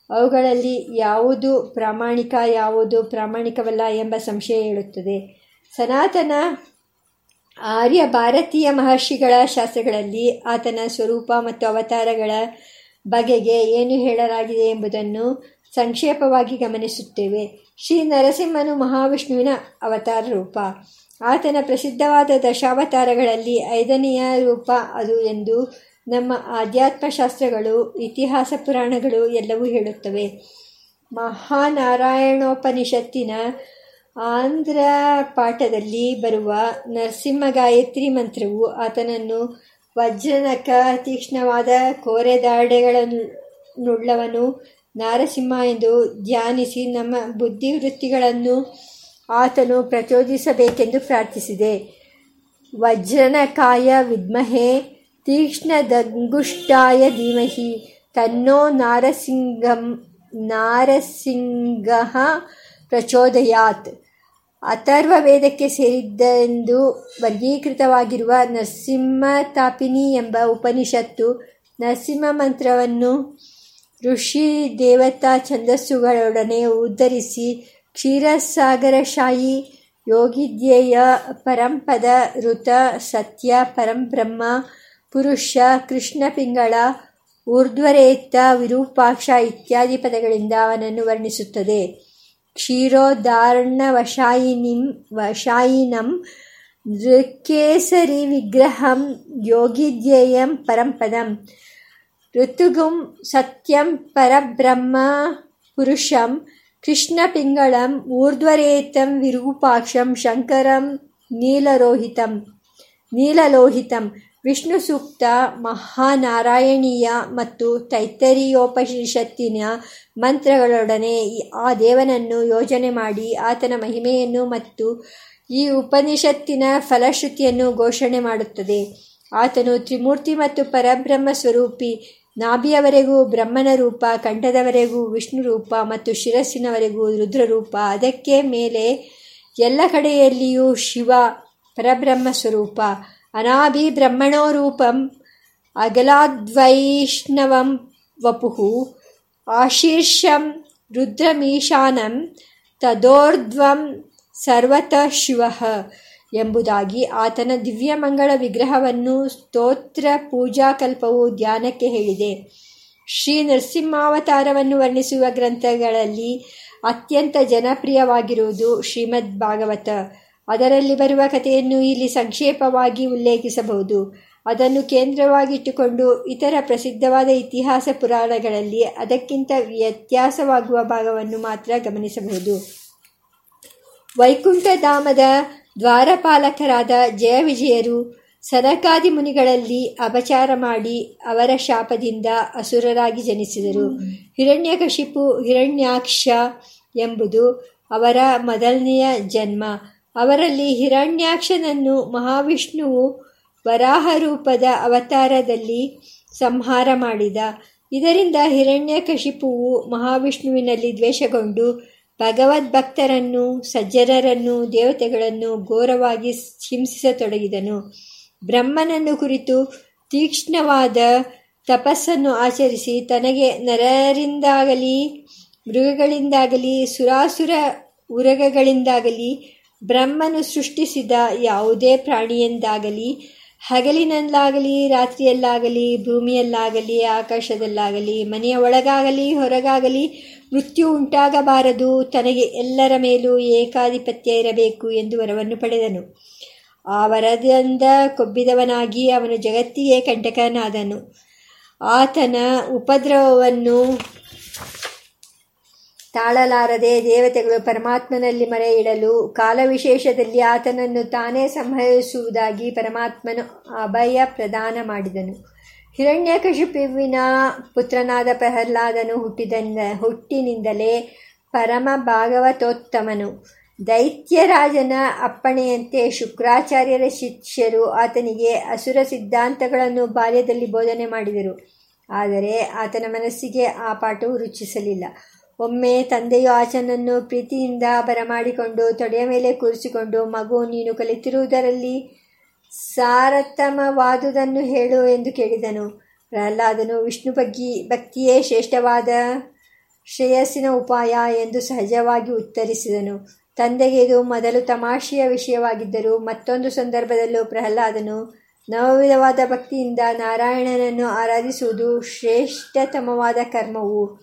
S1: ಅವುಗಳಲ್ಲಿ ಯಾವುದು ಪ್ರಾಮಾಣಿಕ, ಯಾವುದು ಪ್ರಾಮಾಣಿಕವಲ್ಲ ಎಂಬ ಸಂಶಯ ಹೇಳುತ್ತದೆ ಸನಾತನ ಆರ್ಯ ಭಾರತೀಯ ಮಹರ್ಷಿಗಳ ಶಾಸ್ತ್ರಗಳಲ್ಲಿ ಆತನ ಸ್ವರೂಪ ಮತ್ತು ಅವತಾರಗಳ ಬಗೆಗೆ ಏನು ಹೇಳಲಾಗಿದೆ ಎಂಬುದನ್ನು ಸಂಕ್ಷೇಪವಾಗಿ ಗಮನಿಸುತ್ತೇವೆ. ಶ್ರೀ ನರಸಿಂಹನು ಮಹಾವಿಷ್ಣುವಿನ ಅವತಾರ ರೂಪ. ಆತನ ಪ್ರಸಿದ್ಧವಾದ ದಶಾವತಾರಗಳಲ್ಲಿ ಐದನೆಯ ರೂಪ ಅದು ಎಂದು ನಮ್ಮ ಆಧ್ಯಾತ್ಮಶಾಸ್ತ್ರಗಳು, ಇತಿಹಾಸ ಪುರಾಣಗಳು ಎಲ್ಲವೂ ಹೇಳುತ್ತವೆ. ಮಹಾನಾರಾಯಣೋಪನಿಷತ್ತಿನ ಆಂಧ್ರ ಪಾಠದಲ್ಲಿ ಬರುವ ನರಸಿಂಹ ಗಾಯತ್ರಿ ಮಂತ್ರವು ಆತನನ್ನು ವಜ್ರನಕ ತೀಕ್ಷ್ಣವಾದ ಕೋರೆದಾಡೆಗಳನ್ನುಳ್ಳವನು ನಾರಸಿಂಹ ಎಂದು ಧ್ಯಾನಿಸಿ ನಮ್ಮ ಬುದ್ಧಿವೃತ್ತಿಗಳನ್ನು ಆತನು ಪ್ರಚೋದಿಸಬೇಕೆಂದು ಪ್ರಾರ್ಥಿಸಿದೆ. ವಜ್ರನಕಾಯ ವಿದ್ಮಹೆ ದಂಗುಷ್ಟಾಯ ಧೀಮಹಿ, ತನ್ನೋ ನಾರಸಿಂಗಂ, ನಾರಸಿಂಗ ಪ್ರಚೋದಯಾತ್. ಅಥರ್ವ ವೇದಕ್ಕೆ ಸೇರಿದ್ದೆಂದು ವರ್ಗೀಕೃತವಾಗಿರುವ ನರಸಿಂಹತಾಪಿನಿ ಎಂಬ ಉಪನಿಷತ್ತು ನರಸಿಂಹ ಮಂತ್ರವನ್ನು ಋಷಿ ದೇವತಾ ಛಂದಸ್ಸುಗಳೊಡನೆ ಉದ್ಧರಿಸಿ ಕ್ಷೀರಸಾಗರಶಾಹಿ ಯೋಗಿಧ್ಯೇಯ ಪರಂಪದ ಋತ ಸತ್ಯ ಪರಂಬ್ರಹ್ಮ ಪುರುಷ ಕೃಷ್ಣ ಪಿಂಗಳ ಊರ್ಧ್ವರೇತ ವಿರೂಪಾಕ್ಷ ಇತ್ಯಾದಿ ಪದಗಳಿಂದ ಅವನನ್ನು ವರ್ಣಿಸುತ್ತದೆ. ಕ್ಷೀರೋದಾರ್ಣವಶಾಯಿನಿಂ ವಶಾಯಿನಂ ನೃಕೇಸರಿ ವಿಗ್ರಹಂ ಯೋಗಿಧ್ಯೇಯಂ ಪರಂಪದಂ ಋತುಗುಂ ಸತ್ಯಂ ಪರಬ್ರಹ್ಮ ಪುರುಷಂ ಕೃಷ್ಣಪಿಂಗಳಂ ಊರ್ಧ್ವರೇತಂ ವಿರೂಪಾಕ್ಷಂ ಶಂಕರಂ ನೀಲರೋಹಿತಂ. ನೀಲಲೋಹಿತಂ ವಿಷ್ಣು ಸೂಕ್ತ ಮಹಾನಾರಾಯಣೀಯ ಮತ್ತು ತೈತ್ತರಿಯೋಪನಿಷತ್ತಿನ ಮಂತ್ರಗಳೊಡನೆ ಆ ದೇವನನ್ನು ಯೋಜನೆ ಮಾಡಿ ಆತನ ಮಹಿಮೆಯನ್ನು ಮತ್ತು ಈ ಉಪನಿಷತ್ತಿನ ಫಲಶ್ರುತಿಯನ್ನು ಘೋಷಣೆ ಮಾಡುತ್ತದೆ. ಆತನು ತ್ರಿಮೂರ್ತಿ ಮತ್ತು ಪರಬ್ರಹ್ಮ ಸ್ವರೂಪಿ ನಾಭಿಯವರೆಗೂ ಬ್ರಹ್ಮನ ರೂಪ ಕಂಠದವರೆಗೂ ವಿಷ್ಣು ರೂಪ ಮತ್ತು ಶಿರಸ್ಸಿನವರೆಗೂ ರುದ್ರರೂಪ ಅದಕ್ಕೆ ಮೇಲೆ ಎಲ್ಲ ಕಡೆಯಲ್ಲಿಯೂ ಶಿವ, ಪರಬ್ರಹ್ಮ ಸ್ವರೂಪ. ಅನಾಭಿ ಬ್ರಹ್ಮಣೋ ರೂಪಂ ಅಗಲಾದ್ವೈಷ್ಣವಂ ವಪುಹು. ಆಶೀರ್ಷಂ ರುದ್ರಮೀಶಾನಂ ತದೋರ್ಧ್ವಂ ಸರ್ವತಃ ಶಿವ. ಎಂಬುದಾಗಿ ಆತನ ದಿವ್ಯಮಂಗಳ ವಿಗ್ರಹವನ್ನು ಸ್ತೋತ್ರ ಪೂಜಾಕಲ್ಪವು ಧ್ಯಾನಕ್ಕೆ ಹೇಳಿದೆ. ಶ್ರೀ ನರಸಿಂಹಾವತಾರವನ್ನು ವರ್ಣಿಸುವ ಗ್ರಂಥಗಳಲ್ಲಿ ಅತ್ಯಂತ ಜನಪ್ರಿಯವಾಗಿರುವುದು ಶ್ರೀಮದ್ ಭಾಗವತ. ಅದರಲ್ಲಿ ಬರುವ ಕಥೆಯನ್ನು ಇಲ್ಲಿ ಸಂಕ್ಷೇಪವಾಗಿ ಉಲ್ಲೇಖಿಸಬಹುದು. ಅದನ್ನು ಕೇಂದ್ರವಾಗಿಟ್ಟುಕೊಂಡು ಇತರ ಪ್ರಸಿದ್ಧವಾದ ಇತಿಹಾಸ ಪುರಾಣಗಳಲ್ಲಿ ಅದಕ್ಕಿಂತ ವ್ಯತ್ಯಾಸವಾಗುವ ಭಾಗವನ್ನು ಮಾತ್ರ ಗಮನಿಸಬಹುದು. ವೈಕುಂಠಧಾಮದ ದ್ವಾರಪಾಲಕರಾದ ಜಯವಿಜಯರು ಸನಕಾದಿ ಮುನಿಗಳಲ್ಲಿ ಅಪಚಾರ ಮಾಡಿ ಅವರ ಶಾಪದಿಂದ ಅಸುರರಾಗಿ ಜನಿಸಿದರು. ಹಿರಣ್ಯಕಶಿಪು, ಹಿರಣ್ಯಾಕ್ಷ ಎಂಬುದು ಅವರ ಮೊದಲನೆಯ ಜನ್ಮ. ಅವರಲ್ಲಿ ಹಿರಣ್ಯಾಕ್ಷನನ್ನು ಮಹಾವಿಷ್ಣುವು ವರಾಹ ರೂಪದ ಅವತಾರದಲ್ಲಿ ಸಂಹಾರ ಮಾಡಿದ. ಇದರಿಂದ ಹಿರಣ್ಯಕಶಿಪುವು ಮಹಾವಿಷ್ಣುವಿನಲ್ಲಿ ದ್ವೇಷಗೊಂಡು ಭಗವದ್ಭಕ್ತರನ್ನು, ಸಜ್ಜನರನ್ನು, ದೇವತೆಗಳನ್ನು ಘೋರವಾಗಿ ಹಿಂಸಿಸತೊಡಗಿದನು. ಬ್ರಹ್ಮನನ್ನು ಕುರಿತು ತೀಕ್ಷ್ಣವಾದ ತಪಸ್ಸನ್ನು ಆಚರಿಸಿ ತನಗೆ ನರರಿಂದಾಗಲಿ, ಮೃಗಗಳಿಂದಾಗಲಿ, ಸುರಾಸುರ ಉರಗಗಳಿಂದಾಗಲಿ ಬ್ರಹ್ಮನು ಸೃಷ್ಟಿಸಿದ ಯಾವುದೇ ಪ್ರಾಣಿಯಿಂದಾಗಲಿ, ಹಗಲಿನಲ್ಲಾಗಲಿ, ರಾತ್ರಿಯಲ್ಲಾಗಲಿ, ಭೂಮಿಯಲ್ಲಾಗಲಿ, ಆಕಾಶದಲ್ಲಾಗಲಿ, ಮನೆಯ ಒಳಗಾಗಲಿ, ಹೊರಗಾಗಲಿ ಮೃತ್ಯು ಉಂಟಾಗಬಾರದು, ತನಗೆ ಎಲ್ಲರ ಮೇಲೂ ಏಕಾಧಿಪತ್ಯ ಇರಬೇಕು ಎಂದು ವರವನ್ನು ಪಡೆದನು. ಆ ವರದಿಂದ ಕೊಬ್ಬಿದವನಾಗಿ ಅವನು ಜಗತ್ತಿಗೆ ಕಂಟಕನಾದನು. ಆತನ ಉಪದ್ರವವನ್ನು ತಾಳಲಾರದೆ ದೇವತೆಗಳು ಪರಮಾತ್ಮನಲ್ಲಿ ಮರೆ ಇಡಲು ಕಾಲವಿಶೇಷದಲ್ಲಿ ಆತನನ್ನು ತಾನೇ ಸಂಹರಿಸುವುದಾಗಿ ಪರಮಾತ್ಮನು ಅಭಯ ಪ್ರದಾನ ಮಾಡಿದನು. ಹಿರಣ್ಯಕಶಿಪುವಿನ ಪುತ್ರನಾದ ಪ್ರಹ್ಲಾದನು ಹುಟ್ಟಿದ ಹುಟ್ಟಿನಿಂದಲೇ ಪರಮ ಭಾಗವತೋತ್ತಮನು ದೈತ್ಯರಾಜನ ಅಪ್ಪಣೆಯಂತೆ ಶುಕ್ರಾಚಾರ್ಯರ ಶಿಷ್ಯರು ಆತನಿಗೆ ಅಸುರ ಸಿದ್ಧಾಂತಗಳನ್ನು ಬಾಲ್ಯದಲ್ಲಿ ಬೋಧನೆ ಮಾಡಿದರು. ಆದರೆ ಆತನ ಮನಸ್ಸಿಗೆ ಆ ಪಾಠವು ರುಚಿಸಲಿಲ್ಲ. ಒಮ್ಮೆ ತಂದೆಯು ಆಚನನ್ನು ಪ್ರೀತಿಯಿಂದ ಬರಮಾಡಿಕೊಂಡು ತೊಡೆಯ ಮೇಲೆ ಕೂರಿಸಿಕೊಂಡು, ಮಗು, ನೀನು ಕಲಿತಿರುವುದರಲ್ಲಿ ಸಾರತಮವಾದುದನ್ನು ಹೇಳು ಎಂದು ಕೇಳಿದನು. ಪ್ರಹ್ಲಾದನು ವಿಷ್ಣು ಬಗ್ಗೆ, ಭಕ್ತಿಯೇ ಶ್ರೇಷ್ಠವಾದ ಶ್ರೇಯಸ್ಸಿನ ಉಪಾಯ ಎಂದು ಸಹಜವಾಗಿ ಉತ್ತರಿಸಿದನು. ತಂದೆಗೆ ಇದು ಮೊದಲು ತಮಾಷೆಯ ವಿಷಯವಾಗಿದ್ದರೂ ಮತ್ತೊಂದು ಸಂದರ್ಭದಲ್ಲೂ ಪ್ರಹ್ಲಾದನು ನವವಿಧವಾದ ಭಕ್ತಿಯಿಂದ ನಾರಾಯಣನನ್ನು ಆರಾಧಿಸುವುದು ಶ್ರೇಷ್ಠತಮವಾದ ಕರ್ಮವು.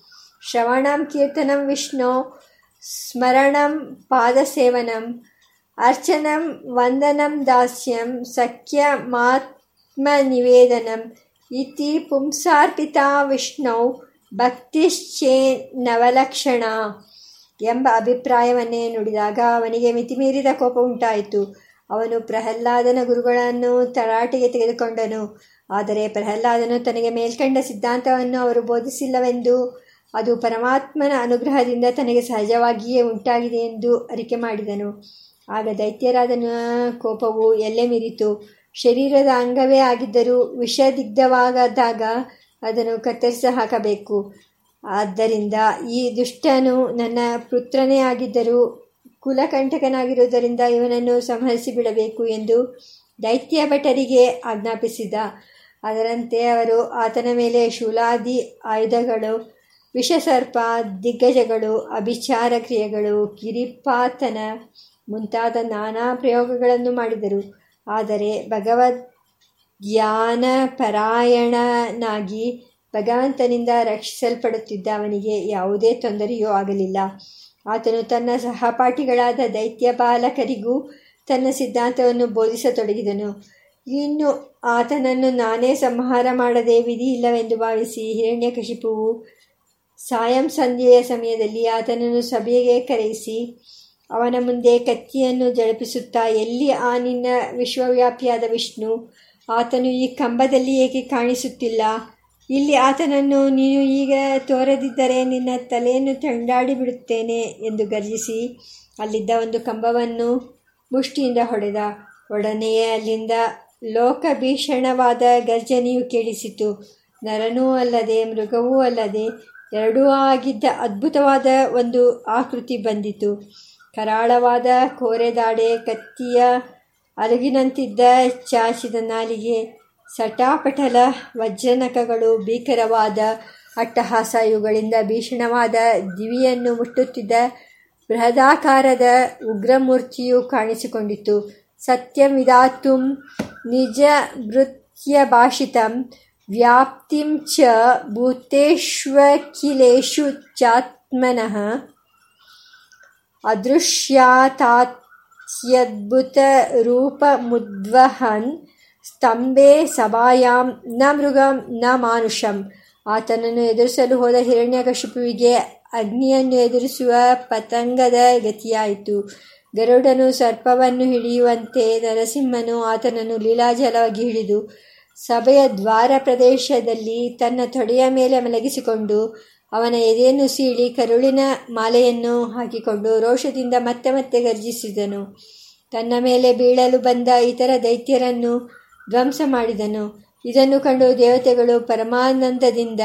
S1: ಶ್ರವಣಂ ಕೀರ್ತನಂ ವಿಷ್ಣು ಸ್ಮರಣಂ ಪಾದಸೇವನಂ ಅರ್ಚನಂ ವಂದನಂ ದಾಸ್ಯಂ ಸಖ್ಯ ನಿವೇದನಂ ಇತಿ ಪುಂಸಾರ್ಪಿತ ವಿಷ್ಣು ಭಕ್ತಿಶ್ಚೇ ನವಲಕ್ಷಣ ಎಂಬ ಅಭಿಪ್ರಾಯವನ್ನೇ ನುಡಿದಾಗ ಅವನಿಗೆ ಮಿತಿಮೀರಿದ ಕೋಪ ಉಂಟಾಯಿತು. ಅವನು ಪ್ರಹ್ಲಾದನ ಗುರುಗಳನ್ನು ತರಾಟೆಗೆ ತೆಗೆದುಕೊಂಡನು. ಆದರೆ ಪ್ರಹ್ಲಾದನು ತನಗೆ ಮೇಲ್ಕಂಡ ಸಿದ್ಧಾಂತವನ್ನು ಅವರು ಬೋಧಿಸಿಲ್ಲವೆಂದು, ಅದು ಪರಮಾತ್ಮನ ಅನುಗ್ರಹದಿಂದ ತನಗೆ ಸಹಜವಾಗಿಯೇ ಉಂಟಾಗಿದೆ ಎಂದು ಅರಿಕೆ ಮಾಡಿದನು. ಆಗ ದೈತ್ಯರಾದನ ಕೋಪವು ಎಲ್ಲೆ ಮೀರಿತು. ಶರೀರದ ಅಂಗವೇ ಆಗಿದ್ದರೂ ವಿಷದಿಗ್ಧವಾಗದಾಗ ಅದನ್ನು ಕತ್ತರಿಸಿ ಹಾಕಬೇಕು. ಆದ್ದರಿಂದ ಈ ದುಷ್ಟನು ನನ್ನ ಪುತ್ರನೇ ಆಗಿದ್ದರೂ ಕುಲಕಂಟಕನಾಗಿರುವುದರಿಂದ ಇವನನ್ನು ಸಂಹರಿಸಿ ಬಿಡಬೇಕು ಎಂದು ದೈತ್ಯ ಭಟರಿಗೆ ಆಜ್ಞಾಪಿಸಿದ. ಅದರಂತೆ ಅವರು ಆತನ ಮೇಲೆ ಶೂಲಾದಿ ಆಯುಧಗಳು, ವಿಷಸರ್ಪ, ದಿಗ್ಗಜಗಳು, ಅಭಿಚಾರ ಕ್ರಿಯೆಗಳು, ಕಿರಿಪಾತನ ಮುಂತಾದ ನಾನಾ ಪ್ರಯೋಗಗಳನ್ನು ಮಾಡಿದರು. ಆದರೆ ಭಗವದ್ ಜ್ಞಾನ ಪರಾಯಣನಾಗಿ ಭಗವಂತನಿಂದ ರಕ್ಷಿಸಲ್ಪಡುತ್ತಿದ್ದ ಅವನಿಗೆ ಯಾವುದೇ ತೊಂದರೆಯೂ ಆಗಲಿಲ್ಲ. ಆತನು ತನ್ನ ಸಹಪಾಠಿಗಳಾದ ದೈತ್ಯ ಬಾಲಕರಿಗೂ ತನ್ನ ಸಿದ್ಧಾಂತವನ್ನು ಬೋಧಿಸತೊಡಗಿದನು. ಇನ್ನು ಆತನನ್ನು ನಾನೇ ಸಂಹಾರ ಮಾಡದೆ ವಿಧಿ ಇಲ್ಲವೆಂದು ಭಾವಿಸಿ ಹಿರಣ್ಯಕಶಿಪುವು ಸಾಯಂ ಸಂಧೆಯ ಸಮಯದಲ್ಲಿ ಆತನನ್ನು ಸಭೆಗೆ ಕರೆಯಿಸಿ ಅವನ ಮುಂದೆ ಕತ್ತಿಯನ್ನು ಜಳಪಿಸುತ್ತಾ, ಎಲ್ಲಿ ಆ ನಿನ್ನ ವಿಶ್ವವ್ಯಾಪಿಯಾದ ವಿಷ್ಣು? ಆತನು ಈ ಕಂಬದಲ್ಲಿ ಏಕೆ ಕಾಣಿಸುತ್ತಿಲ್ಲ? ಇಲ್ಲಿ ಆತನನ್ನು ನೀನು ಈಗ ತೋರದಿದ್ದರೆ ನಿನ್ನ ತಲೆಯನ್ನು ತಂಡಾಡಿ ಬಿಡುತ್ತೇನೆ ಎಂದು ಗರ್ಜಿಸಿ ಅಲ್ಲಿದ್ದ ಒಂದು ಕಂಬವನ್ನು ಮುಷ್ಟಿಯಿಂದ ಹೊಡೆದ. ಒಡನೆಯೇ ಅಲ್ಲಿಂದ ಲೋಕಭೀಷಣವಾದ ಗರ್ಜನೆಯು ಕೇಳಿಸಿತು. ನರನೂ ಅಲ್ಲದೆ ಮೃಗವೂ ಅಲ್ಲದೆ ಎರಡೂ ಆಗಿದ್ದ ಅದ್ಭುತವಾದ ಒಂದು ಆಕೃತಿ ಬಂದಿತು. ಕರಾಳವಾದ ಕೋರೆದಾಡೆ ಕತ್ತಿಯ ಅರಗಿನಂತಿದ್ದ ಚಾಚಿದ ನಾಲಿಗೆ ಸಟಾಪಟಲ ವಜ್ರನಕಗಳು ಭೀಕರವಾದ ಅಟ್ಟಹಾಸ ಇವುಗಳಿಂದ ಭೀಷಣವಾದ ದಿವಿಯನ್ನು ಮುಟ್ಟುತ್ತಿದ್ದ ಬೃಹದಾಕಾರದ ಉಗ್ರಮೂರ್ತಿಯು ಕಾಣಿಸಿಕೊಂಡಿತು. ಸತ್ಯಮಿದಾತುಂ ನಿಜ ಭಾಷಿತಂ ವ್ಯಾಪ್ತಿಂ ಚ ಭೂತೇಶ್ವಕಿಲೇಶು ಚಾತ್ಮನಃ ಅದೃಶ್ಯಾತಾತ್ಯದ್ಭುತರೂಪಮುದ್ವಹನ್ ಸ್ತಂಭೆ ಸಭಾಯಾಂ ನ ಮೃಗಂ ನ ಮಾನುಷಂ ಆತನನ್ನು ಎದುರಿಸಲು ಹೋದ ಹಿರಣ್ಯಕಶಿಪುವಿಗೆ ಅಗ್ನಿಯನ್ನು ಎದುರಿಸುವ ಪತಂಗದ ಗತಿಯಾಯಿತು ಗರುಡನು ಸರ್ಪವನ್ನು ಹಿಡಿಯುವಂತೆ ನರಸಿಂಹನು ಆತನನ್ನು ಲೀಲಾಜಲವಾಗಿ ಹಿಡಿದು ಸಭೆಯ ದ್ವಾರ ಪ್ರದೇಶದಲ್ಲಿ ತನ್ನ ತೊಡೆಯ ಮೇಲೆ ಮಲಗಿಸಿಕೊಂಡು ಅವನ ಎದೆಯನ್ನು ಸೀಳಿ ಕರುಳಿನ ಮಾಲೆಯನ್ನು ಹಾಕಿಕೊಂಡು ರೋಷದಿಂದ ಮತ್ತೆ ಮತ್ತೆ ಗರ್ಜಿಸಿದನು. ತನ್ನ ಮೇಲೆ ಬೀಳಲು ಬಂದ ಇತರ ದೈತ್ಯರನ್ನು ಧ್ವಂಸ ಮಾಡಿದನು. ಇದನ್ನು ಕಂಡು ದೇವತೆಗಳು ಪರಮಾನಂದದಿಂದ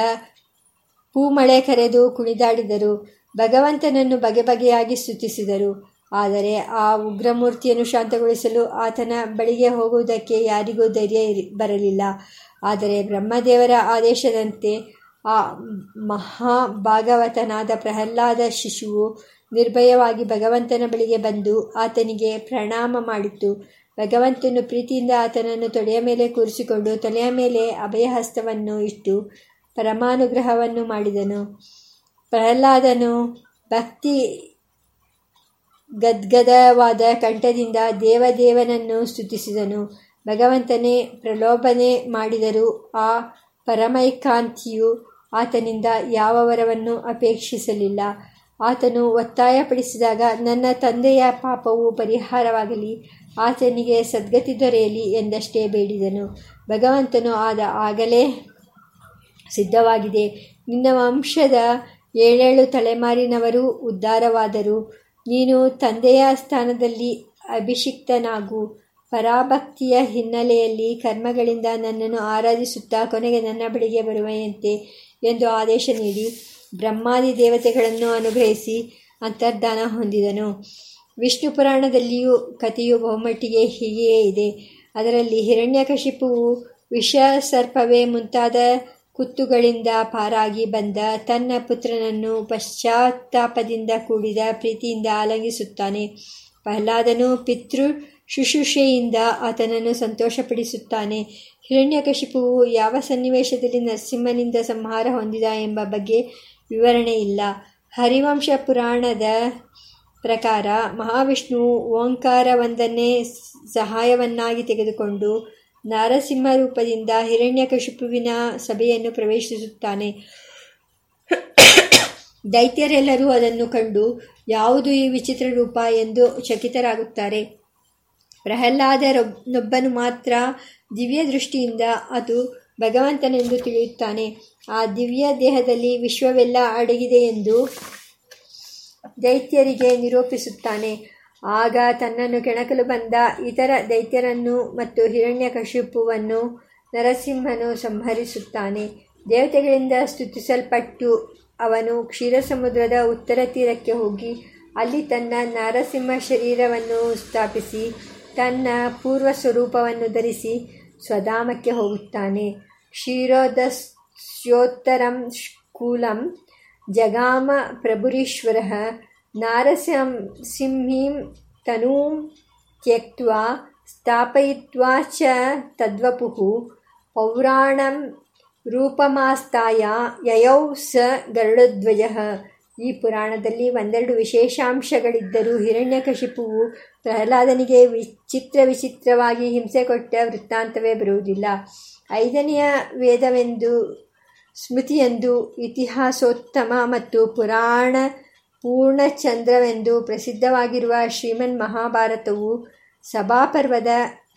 S1: ಪೂಮಳೆ ಕರೆದು ಕುಣಿದಾಡಿದರು. ಭಗವಂತನನ್ನು ಬಗೆ ಬಗೆಯಾಗಿ ಸ್ತುತಿಸಿದರು. ಆದರೆ ಆ ಉಗ್ರಮೂರ್ತಿಯನ್ನು ಶಾಂತಗೊಳಿಸಲು ಆತನ ಬಳಿಗೆ ಹೋಗುವುದಕ್ಕೆ ಯಾರಿಗೂ ಧೈರ್ಯ ಬರಲಿಲ್ಲ. ಆದರೆ ಬ್ರಹ್ಮದೇವರ ಆದೇಶದಂತೆ ಆ ಮಹಾಭಾಗವತನಾದ ಪ್ರಹ್ಲಾದ ಶಿಶುವು ನಿರ್ಭಯವಾಗಿ ಭಗವಂತನ ಬಳಿಗೆ ಬಂದು ಆತನಿಗೆ ಪ್ರಣಾಮ ಮಾಡಿತು. ಭಗವಂತನು ಪ್ರೀತಿಯಿಂದ ಆತನನ್ನು ತೊಡೆಯ ಮೇಲೆ ಕೂರಿಸಿಕೊಂಡು ತೊಲೆಯ ಮೇಲೆ ಅಭಯಹಸ್ತವನ್ನು ಇಟ್ಟು ಪರಮಾನುಗ್ರಹವನ್ನು ಮಾಡಿದನು. ಪ್ರಹ್ಲಾದನು ಭಕ್ತಿ ಗದ್ಗದವಾದ ಕಂಠದಿಂದ ದೇವದೇವನನ್ನು ಸ್ತುತಿಸಿದನು. ಭಗವಂತನೇ ಪ್ರಲೋಭನೆ ಮಾಡಿದರು ಆ ಪರಮೈಕಾಂತಿಯು ಆತನಿಂದ ಯಾವ ವರವನ್ನು ಅಪೇಕ್ಷಿಸಲಿಲ್ಲ. ಆತನು ಒತ್ತಾಯಪಡಿಸಿದಾಗ, ನನ್ನ ತಂದೆಯ ಪಾಪವು ಪರಿಹಾರವಾಗಲಿ, ಆತನಿಗೆ ಸದ್ಗತಿ ದೊರೆಯಲಿ ಎಂದಷ್ಟೇ ಬೇಡಿದನು. ಭಗವಂತನು ಆದ ಆಗಲೇ ಸಿದ್ಧವಾಗಿದೆ. ನಿನ್ನ ವಂಶದ ಏಳೇಳು ತಲೆಮಾರಿನವರು ಉದ್ಧಾರವಾದರು. ನೀನು ತಂದೆಯ ಸ್ಥಾನದಲ್ಲಿ ಅಭಿಷಿಕ್ತನಾಗು. ಪರಾಭಕ್ತಿಯ ಹಿನ್ನೆಲೆಯಲ್ಲಿ ಕರ್ಮಗಳಿಂದ ನನ್ನನ್ನು ಆರಾಧಿಸುತ್ತಾ ಕೊನೆಗೆ ನನ್ನ ಬಳಿಗೆ ಬರುವೆಯಂತೆ. ಎಂದು ಆದೇಶ ನೀಡಿ ಬ್ರಹ್ಮಾದಿ ದೇವತೆಗಳನ್ನು ಅನುಗ್ರಹಿಸಿ ಅಂತರ್ಧಾನ ಹೊಂದಿದನು. ವಿಷ್ಣು ಪುರಾಣದಲ್ಲಿಯೂ ಕಥೆಯು ಬಹುಮಟ್ಟಿಗೆ ಹೀಗೆಯೇ ಇದೆ. ಅದರಲ್ಲಿ ಹಿರಣ್ಯಕಶಿಪುವು ವಿಷ ಸರ್ಪವೇ ಮುಂತಾದ ಕುತ್ತುಗಳಿಂದ ಪಾರಾಗಿ ಬಂದ ತನ್ನ ಪುತ್ರನನ್ನು ಪಶ್ಚಾತ್ತಾಪದಿಂದ ಕೂಡಿದ ಪ್ರೀತಿಯಿಂದ ಆಲಂಗಿಸುತ್ತಾನೆ. ಪ್ರಹ್ಲಾದನು ಪಿತೃ ಶುಶ್ರೂಷೆಯಿಂದ ಆತನನ್ನು ಸಂತೋಷಪಡಿಸುತ್ತಾನೆ. ಹಿರಣ್ಯಕಶಿಪುವು ಯಾವ ಸನ್ನಿವೇಶದಲ್ಲಿ ನರಸಿಂಹನಿಂದ ಸಂಹಾರ ಹೊಂದಿದ ಎಂಬ ಬಗ್ಗೆ ವಿವರಣೆ ಇಲ್ಲ. ಹರಿವಂಶ ಪುರಾಣದ ಪ್ರಕಾರ ಮಹಾವಿಷ್ಣು ಓಂಕಾರವೊಂದನ್ನೇ ಸಹಾಯವನ್ನಾಗಿ ತೆಗೆದುಕೊಂಡು ನರಸಿಂಹ ರೂಪದಿಂದ ಹಿರಣ್ಯಕಶಿಪುವಿನ ಸಭೆಯನ್ನು ಪ್ರವೇಶಿಸುತ್ತಾನೆ. ದೈತ್ಯರೆಲ್ಲರೂ ಅದನ್ನು ಕಂಡು, ಯಾವುದು ಈ ವಿಚಿತ್ರ ರೂಪ? ಎಂದು ಚಕಿತರಾಗುತ್ತಾರೆ. ಪ್ರಹ್ಲಾದರೊಬ್ಬನು ಮಾತ್ರ ದಿವ್ಯ ದೃಷ್ಟಿಯಿಂದ ಅದು ಭಗವಂತನೆಂದು ತಿಳಿಯುತ್ತಾನೆ. ಆ ದಿವ್ಯ ದೇಹದಲ್ಲಿ ವಿಶ್ವವೆಲ್ಲ ಅಡಗಿದೆ ಎಂದು ದೈತ್ಯರಿಗೆ ನಿರೂಪಿಸುತ್ತಾನೆ. ಆಗ ತನ್ನನ್ನು ಕೆಣಕಲು ಬಂದ ಇತರ ದೈತ್ಯರನ್ನು ಮತ್ತು ಹಿರಣ್ಯಕಶಿಪುವನ್ನು ನರಸಿಂಹನು ಸಂಹರಿಸುತ್ತಾನೆ. ದೇವತೆಗಳಿಂದ ಸ್ತುತಿಸಲ್ಪಟ್ಟು ಅವನು ಕ್ಷೀರಸಮುದ್ರದ ಉತ್ತರ ತೀರಕ್ಕೆ ಹೋಗಿ ಅಲ್ಲಿ ತನ್ನ ನರಸಿಂಹ ಶರೀರವನ್ನು ಸ್ಥಾಪಿಸಿ ತನ್ನ ಪೂರ್ವ ಸ್ವರೂಪವನ್ನು ಧರಿಸಿ ಸ್ವಧಾಮಕ್ಕೆ ಹೋಗುತ್ತಾನೆ. ಕ್ಷೀರೋದಸ್ಯೋತ್ತರಂ ಕೂಲಂ ಜಗಾಮ ಪ್ರಭುರೀಶ್ವರ ನಾರಸಿಂಹೀಂ ತನೂಂ ತ್ಯಕ್ವಾ ಸ್ಥಾಪಯಿತ್ವಾ ಚ ತದ್ವಪುಃ ಪೌರಾಣಂ ರೂಪಮಾಸ್ತಾಯ ಯಯೌ ಸ ಗರುಡಧ್ವಜ ಈ ಪುರಾಣದಲ್ಲಿ ಒಂದೆರಡು ವಿಶೇಷಾಂಶಗಳಿದ್ದರೂ ಹಿರಣ್ಯಕಶಿಪುವು ಪ್ರಹ್ಲಾದನಿಗೆ ವಿಚಿತ್ರ ವಿಚಿತ್ರವಾಗಿ ಹಿಂಸೆ ಕೊಟ್ಟ ವೃತ್ತಾಂತವೇ ಬರುವುದಿಲ್ಲ. ಐದನೆಯ ವೇದವೆಂದು, ಸ್ಮೃತಿಯೆಂದು, ಇತಿಹಾಸೋತ್ತಮ ಮತ್ತು ಪುರಾಣ ಪೂರ್ಣಚಂದ್ರವೆಂದು ಪ್ರಸಿದ್ಧವಾಗಿರುವ ಶ್ರೀಮನ್ ಮಹಾಭಾರತವು ಸಭಾಪರ್ವದ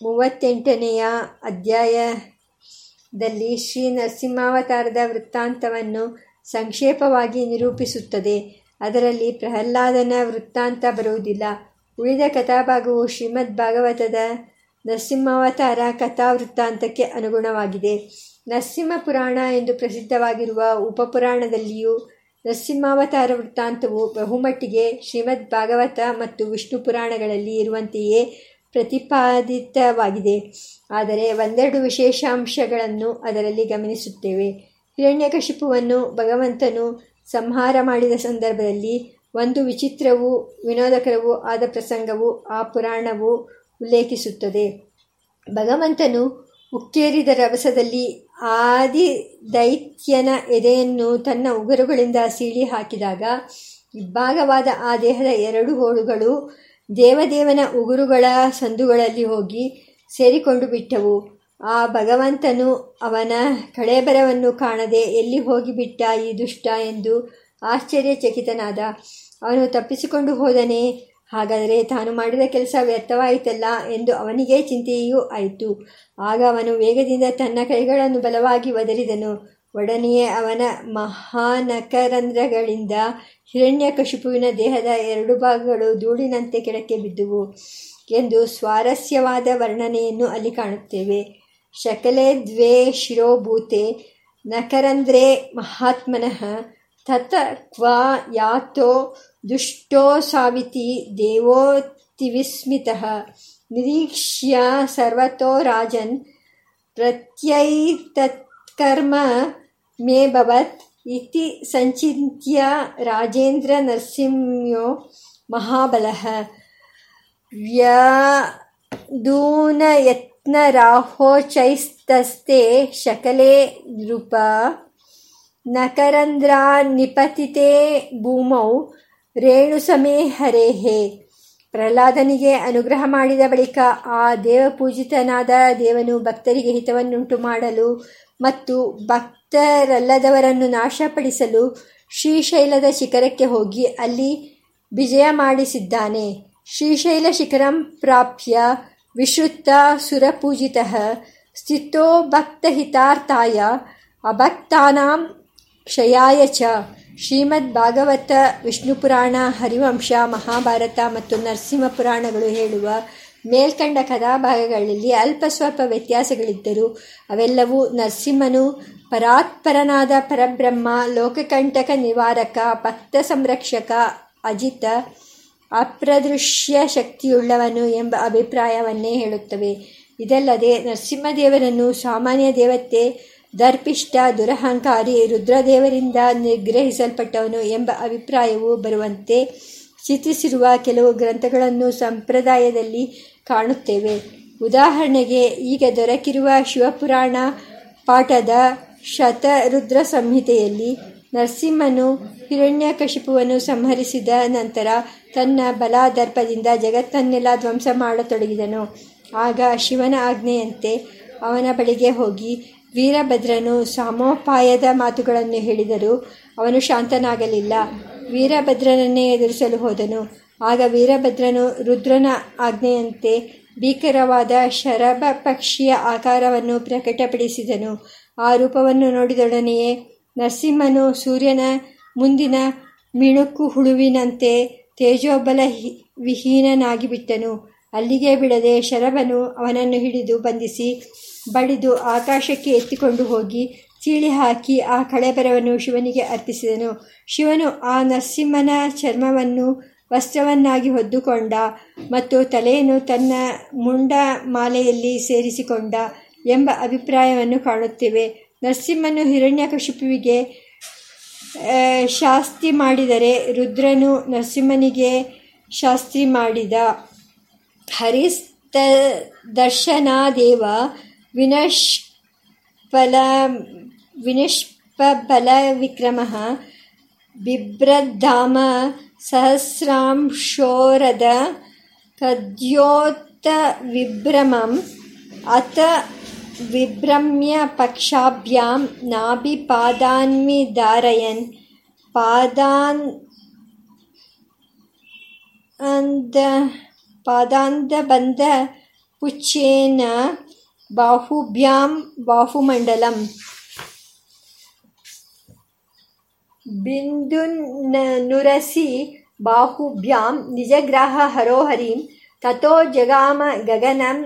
S1: ಮೂವತ್ತೆಂಟನೆಯ ಅಧ್ಯಾಯದಲ್ಲಿ ಶ್ರೀ ನರಸಿಂಹಾವತಾರದ ವೃತ್ತಾಂತವನ್ನು ಸಂಕ್ಷೇಪವಾಗಿ ನಿರೂಪಿಸುತ್ತದೆ. ಅದರಲ್ಲಿ ಪ್ರಹ್ಲಾದನ ವೃತ್ತಾಂತ ಬರುವುದಿಲ್ಲ. ಉಳಿದ ಕಥಾಭಾಗವು ಶ್ರೀಮದ್ ಭಾಗವತದ ನರಸಿಂಹಾವತಾರ ಕಥಾವೃತ್ತಾಂತಕ್ಕೆ ಅನುಗುಣವಾಗಿದೆ. ನರಸಿಂಹ ಪುರಾಣ ಎಂದು ಪ್ರಸಿದ್ಧವಾಗಿರುವ ಉಪಪುರಾಣದಲ್ಲಿಯೂ ನರಸಿಂಹಾವತಾರ ವೃತ್ತಾಂತವು ಬಹುಮಟ್ಟಿಗೆ ಶ್ರೀಮದ್ ಭಾಗವತ ಮತ್ತು ವಿಷ್ಣು ಪುರಾಣಗಳಲ್ಲಿ ಇರುವಂತೆಯೇ ಪ್ರತಿಪಾದಿತವಾಗಿದೆ. ಆದರೆ ಒಂದೆರಡು ವಿಶೇಷಾಂಶಗಳನ್ನು ಅದರಲ್ಲಿ ಗಮನಿಸುತ್ತೇವೆ. ಹಿರಣ್ಯಕಶಿಪುವನ್ನು ಭಗವಂತನು ಸಂಹಾರ ಮಾಡಿದ ಸಂದರ್ಭದಲ್ಲಿ ಒಂದು ವಿಚಿತ್ರವೂ ವಿನೋದಕರವೂ ಆದ ಪ್ರಸಂಗವು ಆ ಪುರಾಣವು ಉಲ್ಲೇಖಿಸುತ್ತದೆ. ಭಗವಂತನು ಉಕ್ಕೇರಿದ ರಭಸದಲ್ಲಿ ಆದಿ ದೈತ್ಯನ ಎದೆಯನ್ನು ತನ್ನ ಉಗುರುಗಳಿಂದ ಸೀಳಿ ಹಾಕಿದಾಗ ಇಬ್ಬಾಗವಾದ ಆ ದೇಹದ ಎರಡು ಹೋಳುಗಳು ದೇವದೇವನ ಉಗುರುಗಳ ಸಂದುಗಳಲ್ಲಿ ಹೋಗಿ ಸೇರಿಕೊಂಡು ಬಿಟ್ಟವು. ಆ ಭಗವಂತನು ಅವನ ಕಳೇಬರವನ್ನು ಕಾಣದೆ ಎಲ್ಲಿ ಹೋಗಿಬಿಟ್ಟ ಈ ದುಷ್ಟ ಎಂದು ಆಶ್ಚರ್ಯಚಕಿತನಾದ. ಅವನು ತಪ್ಪಿಸಿಕೊಂಡು ಹೋದನೆ. ಹಾಗಾದರೆ ತಾನು ಮಾಡಿದ ಕೆಲಸ ವ್ಯರ್ಥವಾಯಿತಲ್ಲ ಎಂದು ಅವನಿಗೆ ಚಿಂತೆಯೂ ಆಯಿತು. ಆಗ ಅವನು ವೇಗದಿಂದ ತನ್ನ ಕೈಗಳನ್ನು ಬಲವಾಗಿ ಒದರಿದನು. ಒಡನೆಯೇ ಅವನ ಮಹಾನಕರಂಧ್ರಗಳಿಂದ ಹಿರಣ್ಯಕಶಿಪುವಿನ ದೇಹದ ಎರಡು ಭಾಗಗಳು ಧೂಳಿನಂತೆ ಕೆಳಕ್ಕೆ ಬಿದ್ದುವು ಎಂದು ಸ್ವಾರಸ್ಯವಾದ ವರ್ಣನೆಯನ್ನು ಅಲ್ಲಿ ಕಾಣುತ್ತೇವೆ. ಶಕಲೆ ದ್ವೇ ಶಿರೋಭೂತೆ ನಕರಂಧ್ರೆ ಮಹಾತ್ಮನಃ ತತ ಕ್ವಾ ಯಾತೋ ದುಷ್ಟೋ ಸಾವಿತಿ ದೇವೋತಿವಿಸ್ಮಿತಃ ನಿರೀಕ್ಷ್ಯ ಸರ್ವತೋ ರಾಜನ್ ಪ್ರತ್ಯೈತತ್ಕರ್ಮ ಮೇ ಭವತ್ ಇತಿ ಸಂಚಿತ್ಯ ರಾಜೇಂದ್ರ ನರಸಿಂಹೋ ಮಹಾಬಲಃ ವ್ಯದೂನಯತ್ನರಾಹೋಚೈಸ್ತಸ್ತೆ ಶಕಲೆ ನೃಪ ನಕರಂಧ್ರಾನ್ನಿಪತಿತೆ ಭೂಮೌ ರೇಣುಸಮೇ ಹರೇಹೇ. ಪ್ರಹ್ಲಾದನಿಗೆ ಅನುಗ್ರಹ ಮಾಡಿದ ಬಳಿಕ ಆ ದೇವಪೂಜಿತನಾದ ದೇವನು ಭಕ್ತರಿಗೆ ಹಿತವನ್ನುಂಟು ಮಾಡಲು ಮತ್ತು ಭಕ್ತರಲ್ಲದವರನ್ನು ನಾಶಪಡಿಸಲು ಶ್ರೀಶೈಲದ ಶಿಖರಕ್ಕೆ ಹೋಗಿ ಅಲ್ಲಿ ವಿಜಯ ಮಾಡಿಸಿದ್ದಾನೆ. ಶ್ರೀಶೈಲ ಶಿಖರಂ ಪ್ರಾಪ್ಯ ವಿಶ್ರುತ ಸುರಪೂಜಿತ ಸ್ಥಿತೋ ಭಕ್ತಹಿತಾರ್ಥಾಯ ಅಭಕ್ತಾನಾಂ ಕ್ಷಯಾಯ ಚ ಶ್ರೀಮದ್ ಭಾಗವತ ವಿಷ್ಣು ಪುರಾಣ ಹರಿವಂಶ ಮಹಾಭಾರತ ಮತ್ತು ನರಸಿಂಹ ಪುರಾಣಗಳು ಹೇಳುವ ಮೇಲ್ಕಂಡ ಕಥಾಭಾಗಗಳಲ್ಲಿ ಅಲ್ಪ ಸ್ವಲ್ಪ ವ್ಯತ್ಯಾಸಗಳಿದ್ದರೂ ಅವೆಲ್ಲವೂ ನರಸಿಂಹನು ಪರಾತ್ಪರನಾದ ಪರಬ್ರಹ್ಮ, ಲೋಕಕಂಟಕ ನಿವಾರಕ, ಭಕ್ತ ಸಂರಕ್ಷಕ, ಅಜಿತ ಅಪ್ರದೃಶ್ಯ ಶಕ್ತಿಯುಳ್ಳವನು ಎಂಬ ಅಭಿಪ್ರಾಯವನ್ನೇ ಹೇಳುತ್ತವೆ. ಇದಲ್ಲದೆ ನರಸಿಂಹದೇವರನ್ನು ಸಾಮಾನ್ಯ ದೇವತೆ ದರ್ಪಿಷ್ಟ ದುರಹಂಕಾರಿ, ರುದ್ರದೇವರಿಂದ ನಿಗ್ರಹಿಸಲ್ಪಟ್ಟವನು ಎಂಬ ಅಭಿಪ್ರಾಯವು ಬರುವಂತೆ ಚಿತ್ರಿಸಿರುವ ಕೆಲವು ಗ್ರಂಥಗಳನ್ನು ಸಂಪ್ರದಾಯದಲ್ಲಿ ಕಾಣುತ್ತೇವೆ. ಉದಾಹರಣೆಗೆ, ಈಗ ದೊರಕಿರುವ ಶಿವಪುರಾಣ ಪಾಠದ ಶತರುದ್ರ ಸಂಹಿತೆಯಲ್ಲಿ ನರಸಿಂಹನು ಹಿರಣ್ಯಕಶಿಪುವನ್ನು ಸಂಹರಿಸಿದ ನಂತರ ತನ್ನ ಬಲಾದರ್ಪದಿಂದ ಜಗತ್ತನ್ನೆಲ್ಲ ಧ್ವಂಸ ಮಾಡತೊಡಗಿದನು. ಆಗ ಶಿವನ ಆಜ್ಞೆಯಂತೆ ಅವನ ಬಳಿಗೆ ಹೋಗಿ ವೀರಭದ್ರನು ಸಾಮೋಪಾಯದ ಮಾತುಗಳನ್ನು ಹೇಳಿದರೂ ಅವನು ಶಾಂತನಾಗಲಿಲ್ಲ. ವೀರಭದ್ರನನ್ನೇ ಎದುರಿಸಲು ಹೋದನು. ಆಗ ವೀರಭದ್ರನು ರುದ್ರನ ಆಜ್ಞೆಯಂತೆ ಭೀಕರವಾದ ಶರಭ ಪಕ್ಷಿಯ ಆಕಾರವನ್ನು ಪ್ರಕಟಪಡಿಸಿದನು. ಆ ರೂಪವನ್ನು ನೋಡಿದೊಡನೆಯೇ ನರಸಿಂಹನು ಸೂರ್ಯನ ಮುಂದಿನ ಮಿಣುಕು ಹುಳುವಿನಂತೆ ತೇಜೋಬಲ ವಿಹೀನನಾಗಿಬಿಟ್ಟನು. ಅಲ್ಲಿಗೆ ಬಿಡದೆ ಶರಭನು ಅವನನ್ನು ಹಿಡಿದು ಬಂಧಿಸಿ ಬಡಿದು ಆಕಾಶಕ್ಕೆ ಎತ್ತಿಕೊಂಡು ಹೋಗಿ ಚೀಳಿ ಹಾಕಿ ಆ ಕಳೆಬರವನ್ನು ಶಿವನಿಗೆ ಅರ್ಪಿಸಿದನು. ಶಿವನು ಆ ನರಸಿಂಹನ ಚರ್ಮವನ್ನು ವಸ್ತ್ರವನ್ನಾಗಿ ಹೊದ್ದುಕೊಂಡ ಮತ್ತು ತಲೆಯನ್ನು ತನ್ನ ಮುಂಡ ಮಾಲೆಯಲ್ಲಿ ಸೇರಿಸಿಕೊಂಡ ಎಂಬ ಅಭಿಪ್ರಾಯವನ್ನು ಕಾಣುತ್ತೇವೆ. ನರಸಿಂಹನು ಹಿರಣ್ಯಕಶಿಪುವಿಗೆ ಶಾಸ್ತಿ ಮಾಡಿದರೆ ರುದ್ರನು ನರಸಿಂಹನಿಗೆ ಶಾಸ್ತಿ ಮಾಡಿದ. ಹರಿಸ್ತ ದರ್ಶನಾದೇವ ವಿನಶ್ಫಲ ವಿನಶ್ಪಲ ವಿಕ್ರಮ ಬಿಭ್ರಧಾಮ ಸಹಸ್ರಾಂಶೋರದ ಕದ್ಯೋತ್ತ ವಿಭ್ರಮಂ ಅಥ विभ्रम्य पक्षाभ्यां नाभिपादान्विधारयन् पादान् पादान्तबन्धपुच्छेन बाहुभ्यां बाहुमण्डलम् बिन्दुन्नुरसि बाहुभ्यां निजग्राहहरोहरिं ततो जगाम गगनं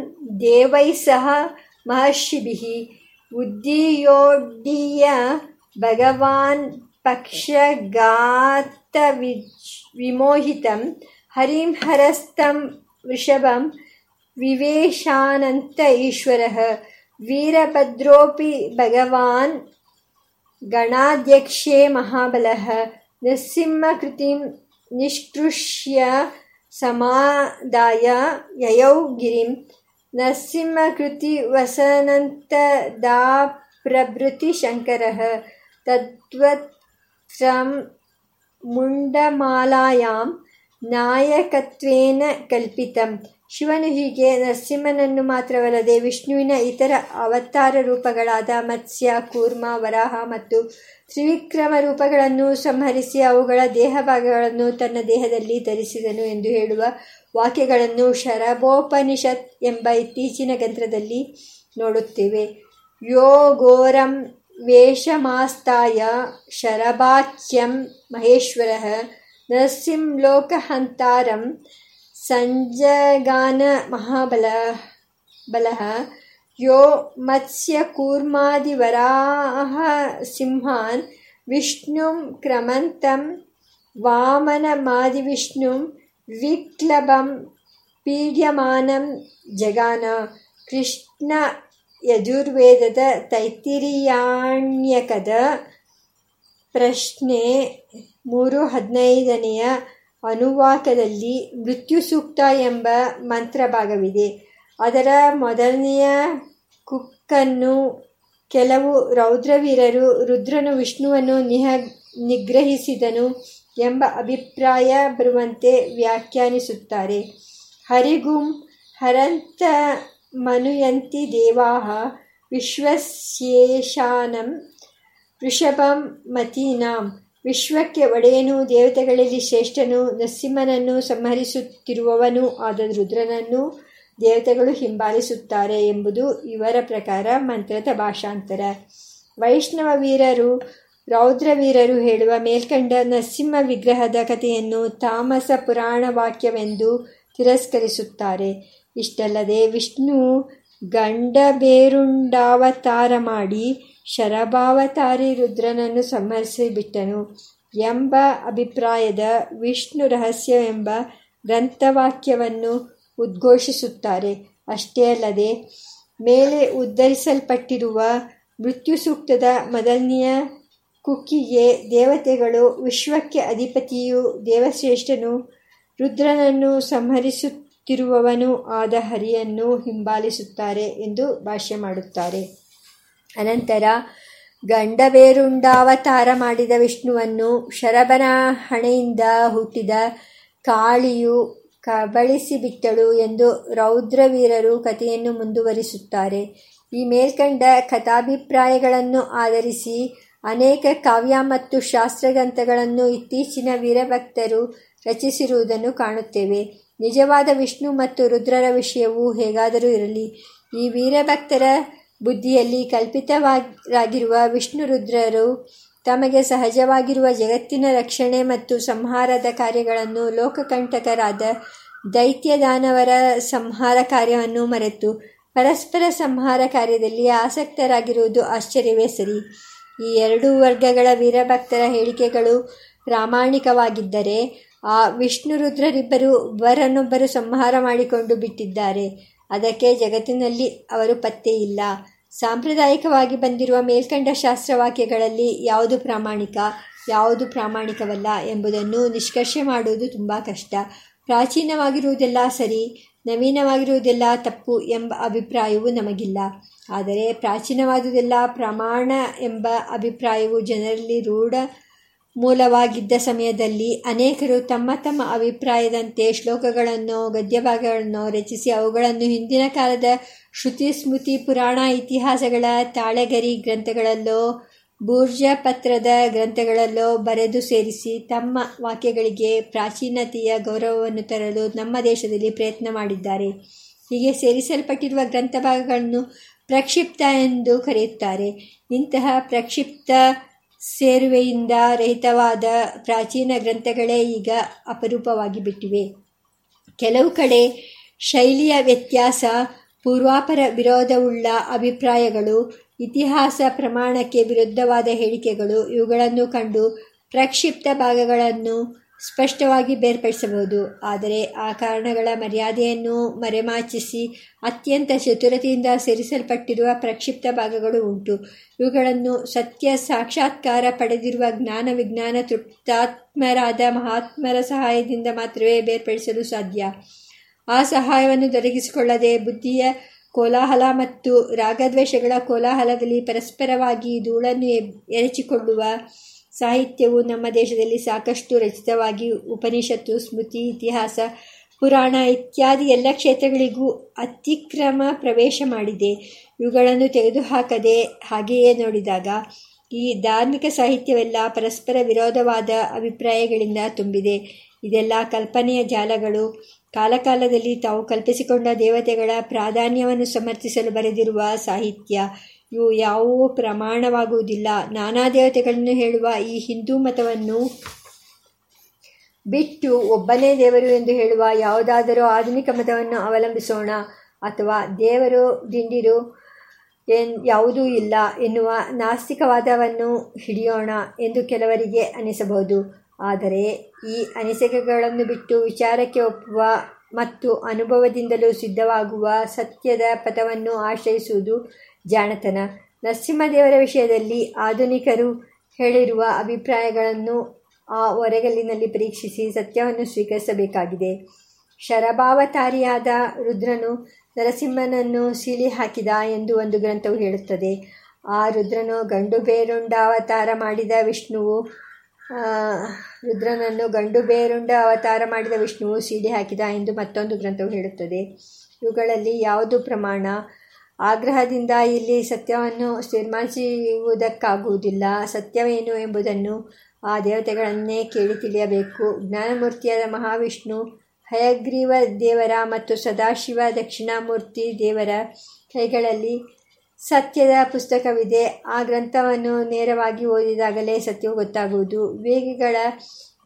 S1: देवैः सह महर्षिभिः उद्दीयोड्डीय भगवान् पक्षगातविमोहितं हरिं हरस्तं वृषभं विवेशानन्त ईश्वरः वीरभद्रोऽपि भगवान् गणाध्यक्षे महाबलः नृसिंहकृतिं निष्कृष्य समादाय ययौ गिरिं नरसिंहकृतिवसनन्तदाप्रभृतिशङ्करः तद्वत्रं ಮುಂಡಮಾಲಾಯಾಂ ನಾಯಕತ್ವೇನ ಕಲ್ಪಿತಂ ಶಿವನು ಹೀಗೆ ನರಸಿಂಹನನ್ನು ಮಾತ್ರವಲ್ಲದೆ ವಿಷ್ಣುವಿನ ಇತರ ಅವತಾರ ರೂಪಗಳಾದ ಮತ್ಸ್ಯ ಕೂರ್ಮ ವರಾಹ ಮತ್ತು ತ್ರಿವಿಕ್ರಮ ರೂಪಗಳನ್ನು ಸಂಹರಿಸಿ ಅವುಗಳ ದೇಹಭಾಗಗಳನ್ನು ತನ್ನ ದೇಹದಲ್ಲಿ ಧರಿಸಿದನು ಎಂದು ಹೇಳುವ ವಾಕ್ಯಗಳನ್ನು ಶರಭೋಪನಿಷತ್ ಎಂಬ ಇತ್ತೀಚಿನ ಗ್ರಂಥದಲ್ಲಿ ನೋಡುತ್ತೇವೆ. ಯೋ ಘೋರಂ ವೇಷಮಾಸ್ತಾಯ ಶರಭಾಚ್ಯಂ ಮಹೇಶ್ವರಃ ನರಸಿಂಹಲೋಕಹಂತಾರಂ ಸಂಜಗಾನ ಮಹಾಬಲ ಬಲಃ ಯೋ ಮತ್ಸ್ಯಕೂರ್ಮಾದಿವರಾಹಸಿಂಹಾನ್ ವಿಷ್ಣುಂ ಕ್ರಮಂತಂ ವಾಮನಮಾದಿವಿಷ್ಣುಂ ವಿಕ್ಲಭಂ ಪೀಡ್ಯಮಾನಂ ಜಗಾನ ಕೃಷ್ಣ ಯಜುರ್ವೇದದ ತೈತಿರಿಯಾಣ್ಯಕದ ಪ್ರಶ್ನೆ ಮೂರು ಹದಿನೈದನೆಯ ಅನುವಾಕದಲ್ಲಿ ಮೃತ್ಯು ಸೂಕ್ತ ಎಂಬ ಮಂತ್ರಭಾಗವಿದೆ. ಅದರ ಮೊದಲನೆಯ ಕುಕ್ಕನ್ನು ಕೆಲವು ರೌದ್ರವೀರರು ರುದ್ರನು ವಿಷ್ಣುವನ್ನು ನಿಹ, ನಿಗ್ರಹಿಸಿದನು. ಎಂಬ ಅಭಿಪ್ರಾಯ ಬರುವಂತೆ ವ್ಯಾಖ್ಯಾನಿಸುತ್ತಾರೆ. ಹರಿಗುಂ ಹರಂತ ಮನುಯಂತಿ ದೇವಾಹ ವಿಶ್ವಶೇಷಾನಂ ವೃಷಭಂ ಮತೀನಾಂ. ವಿಶ್ವಕ್ಕೆ ಒಡೆಯನು, ದೇವತೆಗಳಲ್ಲಿ ಶ್ರೇಷ್ಠನು, ನರಸಿಂಹನನ್ನು ಸಂಹರಿಸುತ್ತಿರುವವನು ಆದ ರುದ್ರನನ್ನು ದೇವತೆಗಳು ಹಿಂಬಾಲಿಸುತ್ತಾರೆ ಎಂಬುದು ಇವರ ಪ್ರಕಾರ ಮಂತ್ರದ ಭಾಷಾಂತರ. ವೈಷ್ಣವ ವೀರರು ರೌದ್ರವೀರರು ಹೇಳುವ ಮೇಲ್ಕಂಡ ನರಸಿಂಹ ವಿಗ್ರಹದ ಕಥೆಯನ್ನು ತಾಮಸ ಪುರಾಣ ವಾಕ್ಯವೆಂದು ತಿರಸ್ಕರಿಸುತ್ತಾರೆ. ಇಷ್ಟಲ್ಲದೆ ವಿಷ್ಣು ಗಂಡಬೇರುಂಡಾವತಾರ ಮಾಡಿ ಶರಭಾವತಾರಿ ರುದ್ರನನ್ನು ಸಂಹರಿಸಿಬಿಟ್ಟನು ಎಂಬ ಅಭಿಪ್ರಾಯದ ವಿಷ್ಣು ರಹಸ್ಯವೆಂಬ ಗ್ರಂಥವಾಕ್ಯವನ್ನು ಉದ್ಘೋಷಿಸುತ್ತಾರೆ. ಅಷ್ಟೇ ಅಲ್ಲದೆ ಮೇಲೆ ಉದ್ಧರಿಸಲ್ಪಟ್ಟಿರುವ ಮೃತ್ಯು ಸೂಕ್ತದ ಮೊದಲನೆಯ ಕುಕ್ಕಿಗೆ ದೇವತೆಗಳು, ವಿಶ್ವಕ್ಕೆ ಅಧಿಪತಿಯು ದೇವಶ್ರೇಷ್ಠನು, ರುದ್ರನನ್ನು ಸಂಹರಿಸುತ್ತಿರುವವನು ಆದ ಹರಿಯನ್ನು ಹಿಂಬಾಲಿಸುತ್ತಾರೆ ಎಂದು ಭಾಷ್ಯ ಮಾಡುತ್ತಾರೆ. ಅನಂತರ, ಗಂಡವೇರುಂಡಾವತಾರ ಮಾಡಿದ ವಿಷ್ಣುವನ್ನು ಶರಬನ ಹಣೆಯಿಂದ ಹುಟ್ಟಿದ ಕಾಳಿಯು ಕಬಳಿಸಿಬಿಟ್ಟಳು ಎಂದು ರೌದ್ರವೀರರು ಕಥೆಯನ್ನು ಮುಂದುವರಿಸುತ್ತಾರೆ. ಈ ಮೇಲ್ಕಂಡ ಕಥಾಭಿಪ್ರಾಯಗಳನ್ನು ಆಧರಿಸಿ ಅನೇಕ ಕಾವ್ಯ ಮತ್ತು ಶಾಸ್ತ್ರಗ್ರಂಥಗಳನ್ನು ಇತ್ತೀಚಿನ ವೀರಭಕ್ತರು ರಚಿಸಿರುವುದನ್ನು ಕಾಣುತ್ತೇವೆ. ನಿಜವಾದ ವಿಷ್ಣು ಮತ್ತು ರುದ್ರರ ವಿಷಯವು ಹೇಗಾದರೂ ಇರಲಿ, ಈ ವೀರಭಕ್ತರ ಬುದ್ಧಿಯಲ್ಲಿ ಕಲ್ಪಿತವಾಗಿರುವ ವಿಷ್ಣು ರುದ್ರರು ತಮಗೆ ಸಹಜವಾಗಿರುವ ಜಗತ್ತಿನ ರಕ್ಷಣೆ ಮತ್ತು ಸಂಹಾರದ ಕಾರ್ಯಗಳನ್ನು ಲೋಕಕಂಟಕರಾದ ದೈತ್ಯ ದಾನವರ ಸಂಹಾರ ಕಾರ್ಯವನ್ನು ಮರೆತು ಪರಸ್ಪರ ಸಂಹಾರ ಕಾರ್ಯದಲ್ಲಿ ಆಸಕ್ತರಾಗಿರುವುದು ಆಶ್ಚರ್ಯವೇ ಸರಿ. ಈ ಎರಡೂ ವರ್ಗಗಳ ವೀರಭಕ್ತರ ಹೇಳಿಕೆಗಳು ಪ್ರಾಮಾಣಿಕವಾಗಿದ್ದರೆ ಆ ವಿಷ್ಣು ರುದ್ರರಿಬ್ಬರು ಒಬ್ಬರನ್ನೊಬ್ಬರು ಸಂಹಾರ ಮಾಡಿಕೊಂಡು ಬಿಟ್ಟಿದ್ದಾರೆ. ಅದಕ್ಕೆ ಜಗತ್ತಿನಲ್ಲಿ ಅವರು ಪತ್ತೆ ಇಲ್ಲ. ಸಾಂಪ್ರದಾಯಿಕವಾಗಿ ಬಂದಿರುವ ಮೇಲ್ಕಂಡ ಶಾಸ್ತ್ರವಾಕ್ಯಗಳಲ್ಲಿ ಯಾವುದು ಪ್ರಾಮಾಣಿಕ, ಯಾವುದು ಪ್ರಾಮಾಣಿಕವಲ್ಲ ಎಂಬುದನ್ನು ನಿಷ್ಕರ್ಷೆ ಮಾಡುವುದು ತುಂಬ ಕಷ್ಟ. ಪ್ರಾಚೀನವಾಗಿರುವುದೆಲ್ಲ ಸರಿ ನವೀನವಾಗಿರುವುದೆಲ್ಲ ತಪ್ಪು ಎಂಬ ಅಭಿಪ್ರಾಯವು ನಮಗಿಲ್ಲ. ಆದರೆ ಪ್ರಾಚೀನವಾದುದೆಲ್ಲ ಪ್ರಮಾಣ ಎಂಬ ಅಭಿಪ್ರಾಯವು ಜನರಲ್ಲಿ ರೂಢ ಮೂಲವಾಗಿದ್ದ ಸಮಯದಲ್ಲಿ ಅನೇಕರು ತಮ್ಮ ತಮ್ಮ ಅಭಿಪ್ರಾಯದಂತೆ ಶ್ಲೋಕಗಳನ್ನು, ಗದ್ಯಭಾಗಗಳನ್ನು ರಚಿಸಿ ಅವುಗಳನ್ನು ಹಿಂದಿನ ಕಾಲದ ಶ್ರುತಿ ಸ್ಮೃತಿ ಪುರಾಣ ಇತಿಹಾಸಗಳ ತಾಳೆಗರಿ ಗ್ರಂಥಗಳಲ್ಲೋ ಪತ್ರದ ಗ್ರಂಥಗಳಲ್ಲೋ ಬರೆದು ಸೇರಿಸಿ ತಮ್ಮ ವಾಕ್ಯಗಳಿಗೆ ಪ್ರಾಚೀನತೆಯ ಗೌರವವನ್ನು ತರಲು ನಮ್ಮ ದೇಶದಲ್ಲಿ ಪ್ರಯತ್ನ ಮಾಡಿದ್ದಾರೆ. ಹೀಗೆ ಸೇರಿಸಲ್ಪಟ್ಟಿರುವ ಗ್ರಂಥಭಾಗಗಳನ್ನು ಪ್ರಕ್ಷಿಪ್ತ ಎಂದು ಕರೆಯುತ್ತಾರೆ. ಇಂತಹ ಪ್ರಕ್ಷಿಪ್ತ ಸೇರುವೆಯಿಂದ ರಹಿತವಾದ ಪ್ರಾಚೀನ ಗ್ರಂಥಗಳೇ ಈಗ ಅಪರೂಪವಾಗಿ ಬಿಟ್ಟಿವೆ. ಕೆಲವು ಕಡೆ ಶೈಲಿಯ ವ್ಯತ್ಯಾಸ, ಪೂರ್ವಾಪರ ವಿರೋಧವುಳ್ಳ ಅಭಿಪ್ರಾಯಗಳು ಇತಿಹಾಸ ಪ್ರಮಾಣಕ್ಕೆ ವಿರುದ್ಧವಾದ ಹೇಳಿಕೆಗಳು ಇವುಗಳನ್ನು ಕಂಡು ಪ್ರಕ್ಷಿಪ್ತ ಭಾಗಗಳನ್ನು ಸ್ಪಷ್ಟವಾಗಿ ಬೇರ್ಪಡಿಸಬಹುದು. ಆದರೆ ಆ ಕಾರಣಗಳ ಮರ್ಯಾದೆಯನ್ನು ಮರೆಮಾಚಿಸಿ ಅತ್ಯಂತ ಚತುರತೆಯಿಂದ ಸೇರಿಸಲ್ಪಟ್ಟಿರುವ ಪ್ರಕ್ಷಿಪ್ತ ಭಾಗಗಳು ಉಂಟು. ಇವುಗಳನ್ನು ಸತ್ಯ ಸಾಕ್ಷಾತ್ಕಾರ ಪಡೆದಿರುವ ಜ್ಞಾನ ವಿಜ್ಞಾನ ತೃಪ್ತಾತ್ಮರಾದ ಮಹಾತ್ಮರ ಸಹಾಯದಿಂದ ಮಾತ್ರವೇ ಬೇರ್ಪಡಿಸಲು ಸಾಧ್ಯ. ಆ ಸಹಾಯವನ್ನು ದೊರಕಿಸಿಕೊಳ್ಳದೆ ಬುದ್ಧಿಯ ಕೋಲಾಹಲ ಮತ್ತು ರಾಗದ್ವೇಷಗಳ ಕೋಲಾಹಲದಲ್ಲಿ ಪರಸ್ಪರವಾಗಿ ಧೂಳನ್ನು ಎರಚಿಕೊಳ್ಳುವ ಸಾಹಿತ್ಯವು ನಮ್ಮ ದೇಶದಲ್ಲಿ ಸಾಕಷ್ಟು ರಚಿತವಾಗಿ ಉಪನಿಷತ್ತು, ಸ್ಮೃತಿ, ಇತಿಹಾಸ, ಪುರಾಣ ಇತ್ಯಾದಿ ಎಲ್ಲ ಕ್ಷೇತ್ರಗಳಿಗೂ ಅತಿಕ್ರಮ ಪ್ರವೇಶ ಮಾಡಿದೆ. ಇವುಗಳನ್ನು ತೆಗೆದುಹಾಕದೆ ಹಾಗೆಯೇ ನೋಡಿದಾಗ ಈ ಧಾರ್ಮಿಕ ಸಾಹಿತ್ಯವೆಲ್ಲ ಪರಸ್ಪರ ವಿರೋಧವಾದ ಅಭಿಪ್ರಾಯಗಳಿಂದ ತುಂಬಿದೆ. ಇದೆಲ್ಲ ಕಲ್ಪನೆಯ ಜಾಲಗಳು ಕಾಲಕಾಲದಲ್ಲಿ ತಾವು ಕಲ್ಪಿಸಿಕೊಂಡ ದೇವತೆಗಳ ಪ್ರಾಧಾನ್ಯವನ್ನು ಸಮರ್ಥಿಸಲು ಬರೆದಿರುವ ಸಾಹಿತ್ಯ, ಇವು ಯಾವುವೂ ಪ್ರಮಾಣವಾಗುವುದಿಲ್ಲ. ನಾನಾ ದೇವತೆಗಳನ್ನು ಹೇಳುವ ಈ ಹಿಂದೂ ಮತವನ್ನು ಬಿಟ್ಟು ಒಬ್ಬನೇ ದೇವರು ಎಂದು ಹೇಳುವ ಯಾವುದಾದರೂ ಆಧುನಿಕ ಮತವನ್ನು ಅವಲಂಬಿಸೋಣ ಅಥವಾ ದೇವರು ದಿಂಡಿರು ಎನ್ ಯಾವುದೂ ಇಲ್ಲ ಎನ್ನುವ ನಾಸ್ತಿಕವಾದವನ್ನು ಹಿಡಿಯೋಣ ಎಂದು ಕೆಲವರಿಗೆ ಅನಿಸಬಹುದು. ಆದರೆ ಈ ಅನಿಸಿಕೆಗಳನ್ನು ಬಿಟ್ಟು ವಿಚಾರಕ್ಕೆ ಒಪ್ಪುವ ಮತ್ತು ಅನುಭವದಿಂದಲೂ ಸಿದ್ಧವಾಗುವ ಸತ್ಯದ ಪಥವನ್ನು ಆಶ್ರಯಿಸುವುದು ಜಾಣತನ. ನರಸಿಂಹದೇವರ ವಿಷಯದಲ್ಲಿ ಆಧುನಿಕರು ಹೇಳಿರುವ ಅಭಿಪ್ರಾಯಗಳನ್ನು ಆ ಒರೆಗಲ್ಲಿನಲ್ಲಿ ಪರೀಕ್ಷಿಸಿ ಸತ್ಯವನ್ನು ಸ್ವೀಕರಿಸಬೇಕಾಗಿದೆ. ಶರಭಾವತಾರಿಯಾದ ರುದ್ರನು ನರಸಿಂಹನನ್ನು ಸೀಳಿ ಹಾಕಿದ ಎಂದು ಒಂದು ಗ್ರಂಥವು ಹೇಳುತ್ತದೆ. ಆ ರುದ್ರನು ಗಂಡು ಬೇರುಂಡ ಅವತಾರ ಮಾಡಿದ ವಿಷ್ಣುವು ರುದ್ರನನ್ನು ಗಂಡು ಬೇರುಂಡ ಅವತಾರ ಮಾಡಿದ ವಿಷ್ಣುವು ಸೀಡಿ ಹಾಕಿದ ಎಂದು ಮತ್ತೊಂದು ಗ್ರಂಥವು ಹೇಳುತ್ತದೆ. ಇವುಗಳಲ್ಲಿ ಯಾವುದು ಪ್ರಮಾಣ? ಆಗ್ರಹದಿಂದ ಇಲ್ಲಿ ಸತ್ಯವನ್ನು ತೀರ್ಮಾನಿಸುವುದಕ್ಕಾಗುವುದಿಲ್ಲ ಸತ್ಯವೇನು ಎಂಬುದನ್ನು ಆ ದೇವತೆಗಳನ್ನೇ ಕೇಳಿ ತಿಳಿಯಬೇಕು. ಜ್ಞಾನಮೂರ್ತಿಯಾದ ಮಹಾವಿಷ್ಣು, ಹಯಗ್ರೀವ ದೇವರ ಮತ್ತು ಸದಾಶಿವ ದಕ್ಷಿಣಾಮೂರ್ತಿ ದೇವರ ಕೈಗಳಲ್ಲಿ ಸತ್ಯದ ಪುಸ್ತಕವಿದೆ. ಆ ಗ್ರಂಥವನ್ನು ನೇರವಾಗಿ ಓದಿದಾಗಲೇ ಸತ್ಯವು ಗೊತ್ತಾಗುವುದು. ವೇಗಿಗಳ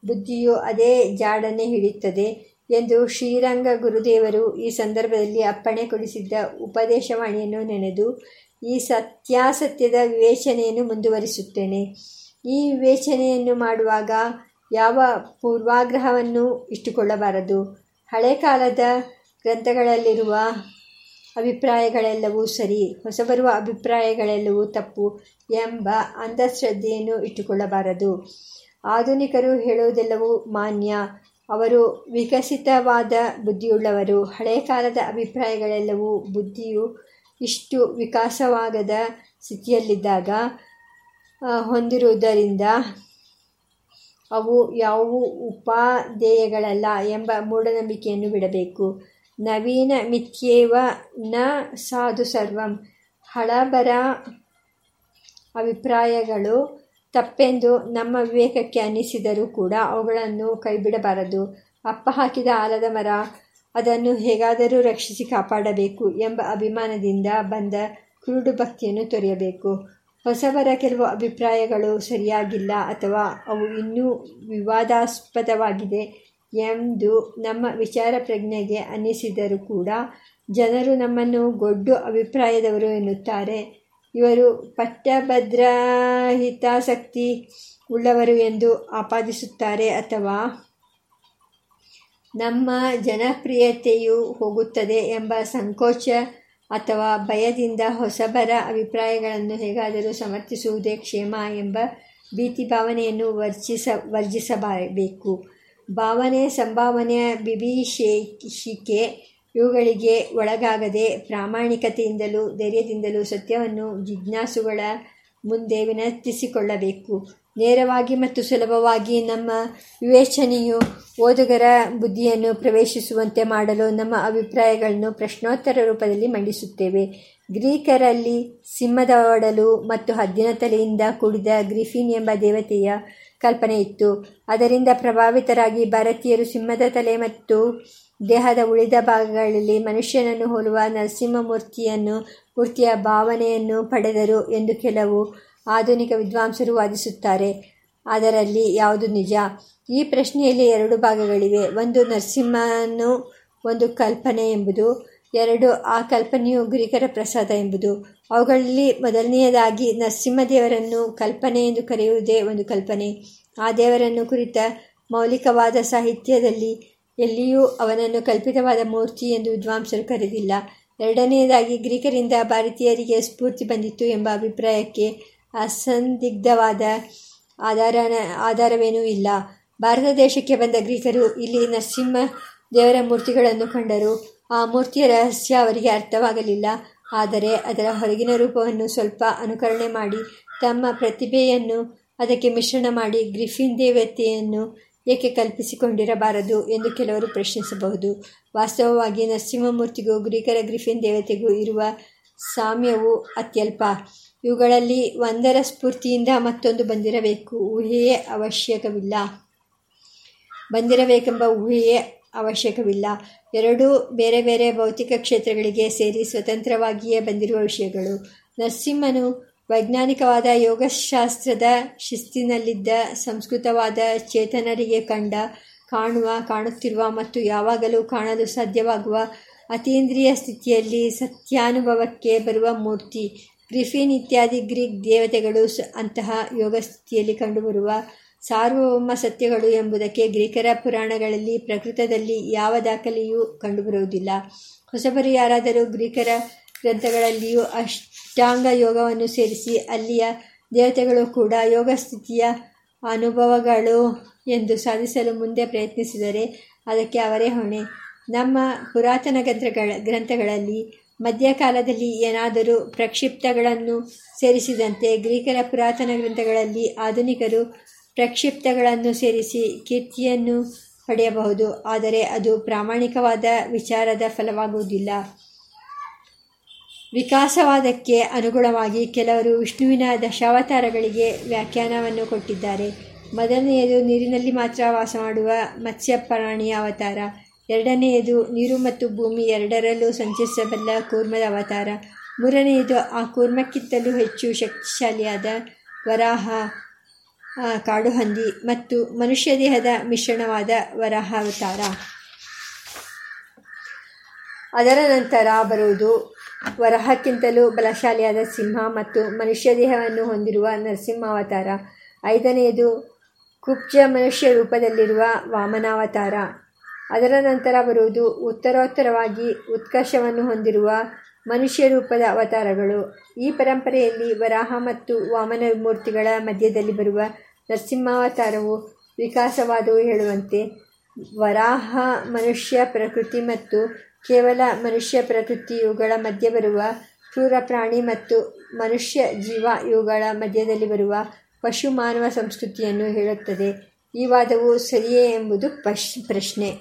S1: ಬುದ್ಧಿಯು ಅದೇ ಜಾಡನೆ ಹಿಡಿಯುತ್ತದೆ ಎಂದು ಶ್ರೀರಂಗ ಗುರುದೇವರು ಈ ಸಂದರ್ಭದಲ್ಲಿ ಅಪ್ಪಣೆ ಕೊಡಿಸಿದ್ದ ಉಪದೇಶವಾಣಿಯನ್ನು ನೆನೆದು, ಈ ಸತ್ಯಾಸತ್ಯದ ವಿವೇಚನೆಯನ್ನು ಮುಂದುವರಿಸುತ್ತೇನೆ. ಈ ವಿವೇಚನೆಯನ್ನು ಮಾಡುವಾಗ ಯಾವ ಪೂರ್ವಾಗ್ರಹವನ್ನು ಇಟ್ಟುಕೊಳ್ಳಬಾರದು. ಹಳೆ ಕಾಲದ ಗ್ರಂಥಗಳಲ್ಲಿರುವ ಅಭಿಪ್ರಾಯಗಳೆಲ್ಲವೂ ಸರಿ. ಹೊಸಬರುವ ಅಭಿಪ್ರಾಯಗಳೆಲ್ಲವೂ ತಪ್ಪು ಎಂಬ ಅಂಧಶ್ರದ್ಧೆಯನ್ನು ಇಟ್ಟುಕೊಳ್ಳಬಾರದು. ಆಧುನಿಕರು ಹೇಳುವುದೆಲ್ಲವೂ ಮಾನ್ಯ. ಅವರು ವಿಕಸಿತವಾದ ಬುದ್ಧಿಯುಳ್ಳವರು. ಹಳೆಯ ಕಾಲದ ಅಭಿಪ್ರಾಯಗಳೆಲ್ಲವೂ ಬುದ್ಧಿಯು ಇಷ್ಟು ವಿಕಾಸವಾಗದ ಸ್ಥಿತಿಯಲ್ಲಿದ್ದಾಗ ಹೊಂದಿರುವುದರಿಂದ ಅವು ಯಾವುವು ಉಪಾದೇಯಗಳಲ್ಲ ಎಂಬ ಮೂಢನಂಬಿಕೆಯನ್ನು ಬಿಡಬೇಕು. ನವೀನ ಮಿಥ್ಯೇವ ನ ಸಾಧು ಸರ್ವಂ. ಹಳಬರ ಅಭಿಪ್ರಾಯಗಳು ತಪ್ಪೆಂದು ನಮ್ಮ ವಿವೇಕಕ್ಕೆ ಅನ್ನಿಸಿದರೂ ಕೂಡ ಅವುಗಳನ್ನು ಕೈಬಿಡಬಾರದು. ಅಪ್ಪ ಹಾಕಿದ ಆಲದ ಮರ, ಅದನ್ನು ಹೇಗಾದರೂ ರಕ್ಷಿಸಿ ಕಾಪಾಡಬೇಕು ಎಂಬ ಅಭಿಮಾನದಿಂದ ಬಂದ ಕುರುಡು ಭಕ್ತಿಯನ್ನು ತೊರೆಯಬೇಕು. ಹೊಸಬರ ಕೆಲವು ಅಭಿಪ್ರಾಯಗಳು ಸರಿಯಾಗಿಲ್ಲ ಅಥವಾ ಅವು ಇನ್ನೂ ವಿವಾದಾಸ್ಪದವಾಗಿದೆ ಎಂದು ನಮ್ಮ ವಿಚಾರ ಪ್ರಜ್ಞೆಗೆ ಅನ್ನಿಸಿದರೂ ಕೂಡ ಜನರು ನಮ್ಮನ್ನು ಗೊಡ್ಡು ಅಭಿಪ್ರಾಯದವರು ಎನ್ನುತ್ತಾರೆ. ಇವರು ಪಟ್ಟಭದ್ರ ಹಿತಾಸಕ್ತಿ ಉಳ್ಳವರು ಎಂದು ಆಪಾದಿಸುತ್ತಾರೆ ಅಥವಾ ನಮ್ಮ ಜನಪ್ರಿಯತೆಯು ಹೋಗುತ್ತದೆ ಎಂಬ ಸಂಕೋಚ ಅಥವಾ ಭಯದಿಂದ ಹೊಸಬರ ಅಭಿಪ್ರಾಯಗಳನ್ನು ಹೇಗಾದರೂ ಸಮರ್ಥಿಸುವುದೇ ಕ್ಷೇಮ ಎಂಬ ಭೀತಿ ಭಾವನೆಯನ್ನು ವರ್ಜಿಸ ವರ್ಜಿಸಬೇಕು ಭಾವನೆ ಸಂಭಾವನೆಯ ಬಿಭೀಷಿಕೆ ಇವುಗಳಿಗೆ ಒಳಗಾಗದೆ ಪ್ರಾಮಾಣಿಕತೆಯಿಂದಲೂ ಧೈರ್ಯದಿಂದಲೂ ಸತ್ಯವನ್ನು ಜಿಜ್ಞಾಸುಗಳ ಮುಂದೆ ವಿನಂತಿಸಿಕೊಳ್ಳಬೇಕು. ನೇರವಾಗಿ ಮತ್ತು ಸುಲಭವಾಗಿ ನಮ್ಮ ವಿವೇಚನೆಯು ಓದುಗರ ಬುದ್ಧಿಯನ್ನು ಪ್ರವೇಶಿಸುವಂತೆ ಮಾಡಲು ನಮ್ಮ ಅಭಿಪ್ರಾಯಗಳನ್ನು ಪ್ರಶ್ನೋತ್ತರ ರೂಪದಲ್ಲಿ ಮಂಡಿಸುತ್ತೇವೆ. ಗ್ರೀಕರಲ್ಲಿ ಸಿಂಹದ ಒಡಲು ಮತ್ತು ಹದ್ದಿನ ತಲೆಯಿಂದ ಕೂಡಿದ ಗ್ರಿಫಿನ್ ಎಂಬ ದೇವತೆಯ ಕಲ್ಪನೆ ಇತ್ತು. ಅದರಿಂದ ಪ್ರಭಾವಿತರಾಗಿ ಭಾರತೀಯರು ಸಿಂಹದ ತಲೆ ಮತ್ತು ದೇಹದ ಉಳಿದ ಭಾಗಗಳಲ್ಲಿ ಮನುಷ್ಯನನ್ನು ಹೋಲುವ ನರಸಿಂಹಮೂರ್ತಿಯನ್ನು, ಮೂರ್ತಿಯ ಭಾವನೆಯನ್ನು ಪಡೆದರು ಎಂದು ಕೆಲವು ಆಧುನಿಕ ವಿದ್ವಾಂಸರು ವಾದಿಸುತ್ತಾರೆ. ಅದರಲ್ಲಿ ಯಾವುದು ನಿಜ? ಈ ಪ್ರಶ್ನೆಯಲ್ಲಿ ಎರಡು ಭಾಗಗಳಿವೆ. ಒಂದು ನರಸಿಂಹನು, ಒಂದು ಕಲ್ಪನೆ ಎಂಬುದು. ಎರಡು ಆ ಕಲ್ಪನೆಯು ಗ್ರೀಕರ ಪ್ರಸಾದ ಎಂಬುದು. ಅವುಗಳಲ್ಲಿ ಮೊದಲನೆಯದಾಗಿ ನರಸಿಂಹದೇವರನ್ನು ಕಲ್ಪನೆ ಎಂದು ಕರೆಯುವುದೇ ಒಂದು ಕಲ್ಪನೆ. ಆ ದೇವರನ್ನು ಕುರಿತ ಮೌಲಿಕವಾದ ಸಾಹಿತ್ಯದಲ್ಲಿ ಎಲ್ಲಿಯೂ ಅವನನ್ನು ಕಲ್ಪಿತವಾದ ಮೂರ್ತಿ ಎಂದು ವಿದ್ವಾಂಸರು ಕರೆದಿಲ್ಲ. ಎರಡನೆಯದಾಗಿ ಗ್ರೀಕರಿಂದ ಭಾರತೀಯರಿಗೆ ಸ್ಫೂರ್ತಿ ಬಂದಿತ್ತು ಎಂಬ ಅಭಿಪ್ರಾಯಕ್ಕೆ ಅಸಂದಿಗ್ಧವಾದ ಆಧಾರ ಆಧಾರವೇನೂ ಇಲ್ಲ. ಭಾರತ ದೇಶಕ್ಕೆ ಬಂದ ಗ್ರೀಕರು ಇಲ್ಲಿ ನರಸಿಂಹ ದೇವರ ಮೂರ್ತಿಗಳನ್ನು ಕಂಡರು. ಆ, ಮೂರ್ತಿಯ ರಹಸ್ಯ ಅವರಿಗೆ ಅರ್ಥವಾಗಲಿಲ್ಲ. ಆದರೆ ಅದರ ಹೊರಗಿನ ರೂಪವನ್ನು ಸ್ವಲ್ಪ ಅನುಕರಣೆ ಮಾಡಿ, ತಮ್ಮ ಪ್ರತಿಭೆಯನ್ನು ಅದಕ್ಕೆ ಮಿಶ್ರಣ ಮಾಡಿ ಗ್ರಿಫಿನ್ ದೇವತೆಯನ್ನು ಏಕೆ ಕಲ್ಪಿಸಿಕೊಂಡಿರಬಾರದು ಎಂದು ಕೆಲವರು ಪ್ರಶ್ನಿಸಬಹುದು. ವಾಸ್ತವವಾಗಿ ನರಸಿಂಹಮೂರ್ತಿಗೂ ಗ್ರೀಕರ ಗ್ರಿಫಿನ್ ದೇವತೆಗೂ ಇರುವ ಸಾಮ್ಯವು ಅತ್ಯಲ್ಪ. ಇವುಗಳಲ್ಲಿ ಒಂದರ ಸ್ಫೂರ್ತಿಯಿಂದ ಮತ್ತೊಂದು ಬಂದಿರಬೇಕು. ಊಹೆಯೇ ಅವಶ್ಯಕವಿಲ್ಲ. ಬಂದಿರಬೇಕೆಂಬ ಊಹೆಯೇ ಅವಶ್ಯಕವಿಲ್ಲ. ಎರಡೂ ಬೇರೆ ಬೇರೆ ಭೌತಿಕ ಕ್ಷೇತ್ರಗಳಿಗೆ ಸೇರಿ ಸ್ವತಂತ್ರವಾಗಿಯೇ ಬಂದಿರುವ ವಿಷಯಗಳು. ನರಸಿಂಹನು ವೈಜ್ಞಾನಿಕವಾದ ಯೋಗಶಾಸ್ತ್ರದ ಶಿಸ್ತಿನಲ್ಲಿದ್ದ ಸಂಸ್ಕೃತವಾದ ಚೇತನರಿಗೆ ಕಂಡ, ಕಾಣುವ, ಕಾಣುತ್ತಿರುವ ಮತ್ತು ಯಾವಾಗಲೂ ಕಾಣಲು ಸಾಧ್ಯವಾಗುವ ಅತೀಂದ್ರಿಯ ಸ್ಥಿತಿಯಲ್ಲಿ ಸತ್ಯಾನುಭವಕ್ಕೆ ಬರುವ ಮೂರ್ತಿ. ಗ್ರಿಫಿನ್ ಇತ್ಯಾದಿ ಗ್ರೀಕ್ ದೇವತೆಗಳು ಅಂತಹ ಯೋಗ ಸ್ಥಿತಿಯಲ್ಲಿ ಕಂಡುಬರುವ ಸಾರ್ವಭೌಮ ಸತ್ಯಗಳು ಎಂಬುದಕ್ಕೆ ಗ್ರೀಕರ ಪುರಾಣಗಳಲ್ಲಿ ಪ್ರಕೃತದಲ್ಲಿ ಯಾವ ದಾಖಲೆಯೂ ಕಂಡುಬರುವುದಿಲ್ಲ. ಹೊಸಬರು ಯಾರಾದರೂ ಗ್ರೀಕರ ಗ್ರಂಥಗಳಲ್ಲಿಯೂ ಅಷ್ಟಾಂಗ ಯೋಗವನ್ನು ಸೇರಿಸಿ ಅಲ್ಲಿಯ ದೇವತೆಗಳು ಕೂಡ ಯೋಗ ಸ್ಥಿತಿಯ ಅನುಭವಗಳು ಎಂದು ಸಾಧಿಸಲು ಮುಂದೆ ಪ್ರಯತ್ನಿಸಿದರೆ ಅದಕ್ಕೆ ಅವರೇ ಹೊಣೆ. ನಮ್ಮ ಪುರಾತನ ಗ್ರಂಥಗಳ ಗ್ರಂಥಗಳಲ್ಲಿ ಮಧ್ಯಕಾಲದಲ್ಲಿ ಏನಾದರೂ ಪ್ರಕ್ಷಿಪ್ತಗಳನ್ನು ಸೇರಿಸಿದಂತೆ ಗ್ರೀಕರ ಪುರಾತನ ಗ್ರಂಥಗಳಲ್ಲಿ ಆಧುನಿಕರು ಪ್ರಕ್ಷಿಪ್ತಗಳನ್ನು ಸೇರಿಸಿ ಕೀರ್ತಿಯನ್ನು ಪಡೆಯಬಹುದು, ಆದರೆ ಅದು ಪ್ರಾಮಾಣಿಕವಾದ ವಿಚಾರದ ಫಲವಾಗುವುದಿಲ್ಲ. ವಿಕಾಸವಾದಕ್ಕೆ ಅನುಗುಣವಾಗಿ ಕೆಲವರು ವಿಷ್ಣುವಿನ ದಶಾವತಾರಗಳಿಗೆ ವ್ಯಾಖ್ಯಾನವನ್ನು ಕೊಟ್ಟಿದ್ದಾರೆ. ಮೊದಲನೆಯದು ನೀರಿನಲ್ಲಿ ಮಾತ್ರ ವಾಸ ಮಾಡುವ ಮತ್ಸ್ಯ ಪ್ರಾಣಿಯ ಅವತಾರ, ಎರಡನೆಯದು ನೀರು ಮತ್ತು ಭೂಮಿ ಎರಡರಲ್ಲೂ ಸಂಚರಿಸಬಲ್ಲ ಕೂರ್ಮದ ಅವತಾರ, ಮೂರನೆಯದು ಆ ಕೂರ್ಮಕ್ಕಿಂತಲೂ ಹೆಚ್ಚು ಶಕ್ತಿಶಾಲಿಯಾದ ವರಾಹ ಕಾಡುಹಂದಿ ಮತ್ತು ಮನುಷ್ಯ ದೇಹದ ಮಿಶ್ರಣವಾದ ವರಹಾವತಾರ. ಅದರ ನಂತರ ಬರುವುದು ವರಹಕ್ಕಿಂತಲೂ ಬಲಶಾಲಿಯಾದ ಸಿಂಹ ಮತ್ತು ಮನುಷ್ಯ ದೇಹವನ್ನು ಹೊಂದಿರುವ ನರಸಿಂಹಾವತಾರ. ಐದನೆಯದು ಕುಬ್ಜ ಮನುಷ್ಯ ರೂಪದಲ್ಲಿರುವ ವಾಮನಾವತಾರ. ಅದರ ನಂತರ ಬರುವುದು ಉತ್ತರೋತ್ತರವಾಗಿ ಉತ್ಕರ್ಷವನ್ನು ಹೊಂದಿರುವ ಮನುಷ್ಯ ರೂಪದ ಅವತಾರಗಳು. ಈ ಪರಂಪರೆಯಲ್ಲಿ ವರಾಹ ಮತ್ತು ವಾಮನ ಮೂರ್ತಿಗಳ ಮಧ್ಯದಲ್ಲಿ ಬರುವ ನರಸಿಂಹಾವತಾರವು ವಿಕಾಸವಾದವು ಹೇಳುವಂತೆ, ವರಾಹ ಮನುಷ್ಯ ಪ್ರಕೃತಿ ಮತ್ತು ಕೇವಲ ಮನುಷ್ಯ ಪ್ರಕೃತಿ ಇವುಗಳ ಮಧ್ಯೆ ಬರುವ ಕ್ರೂರ ಪ್ರಾಣಿ ಮತ್ತು ಮನುಷ್ಯ ಜೀವ ಇವುಗಳ ಮಧ್ಯದಲ್ಲಿ ಬರುವ ಪಶು ಮಾನವ ಸಂಸ್ಕೃತಿಯನ್ನು ಹೇಳುತ್ತದೆ. ಈ ವಾದವು ಸರಿಯೇ ಎಂಬುದು ಪಶ್, ಪ್ರಶ್ನೆ.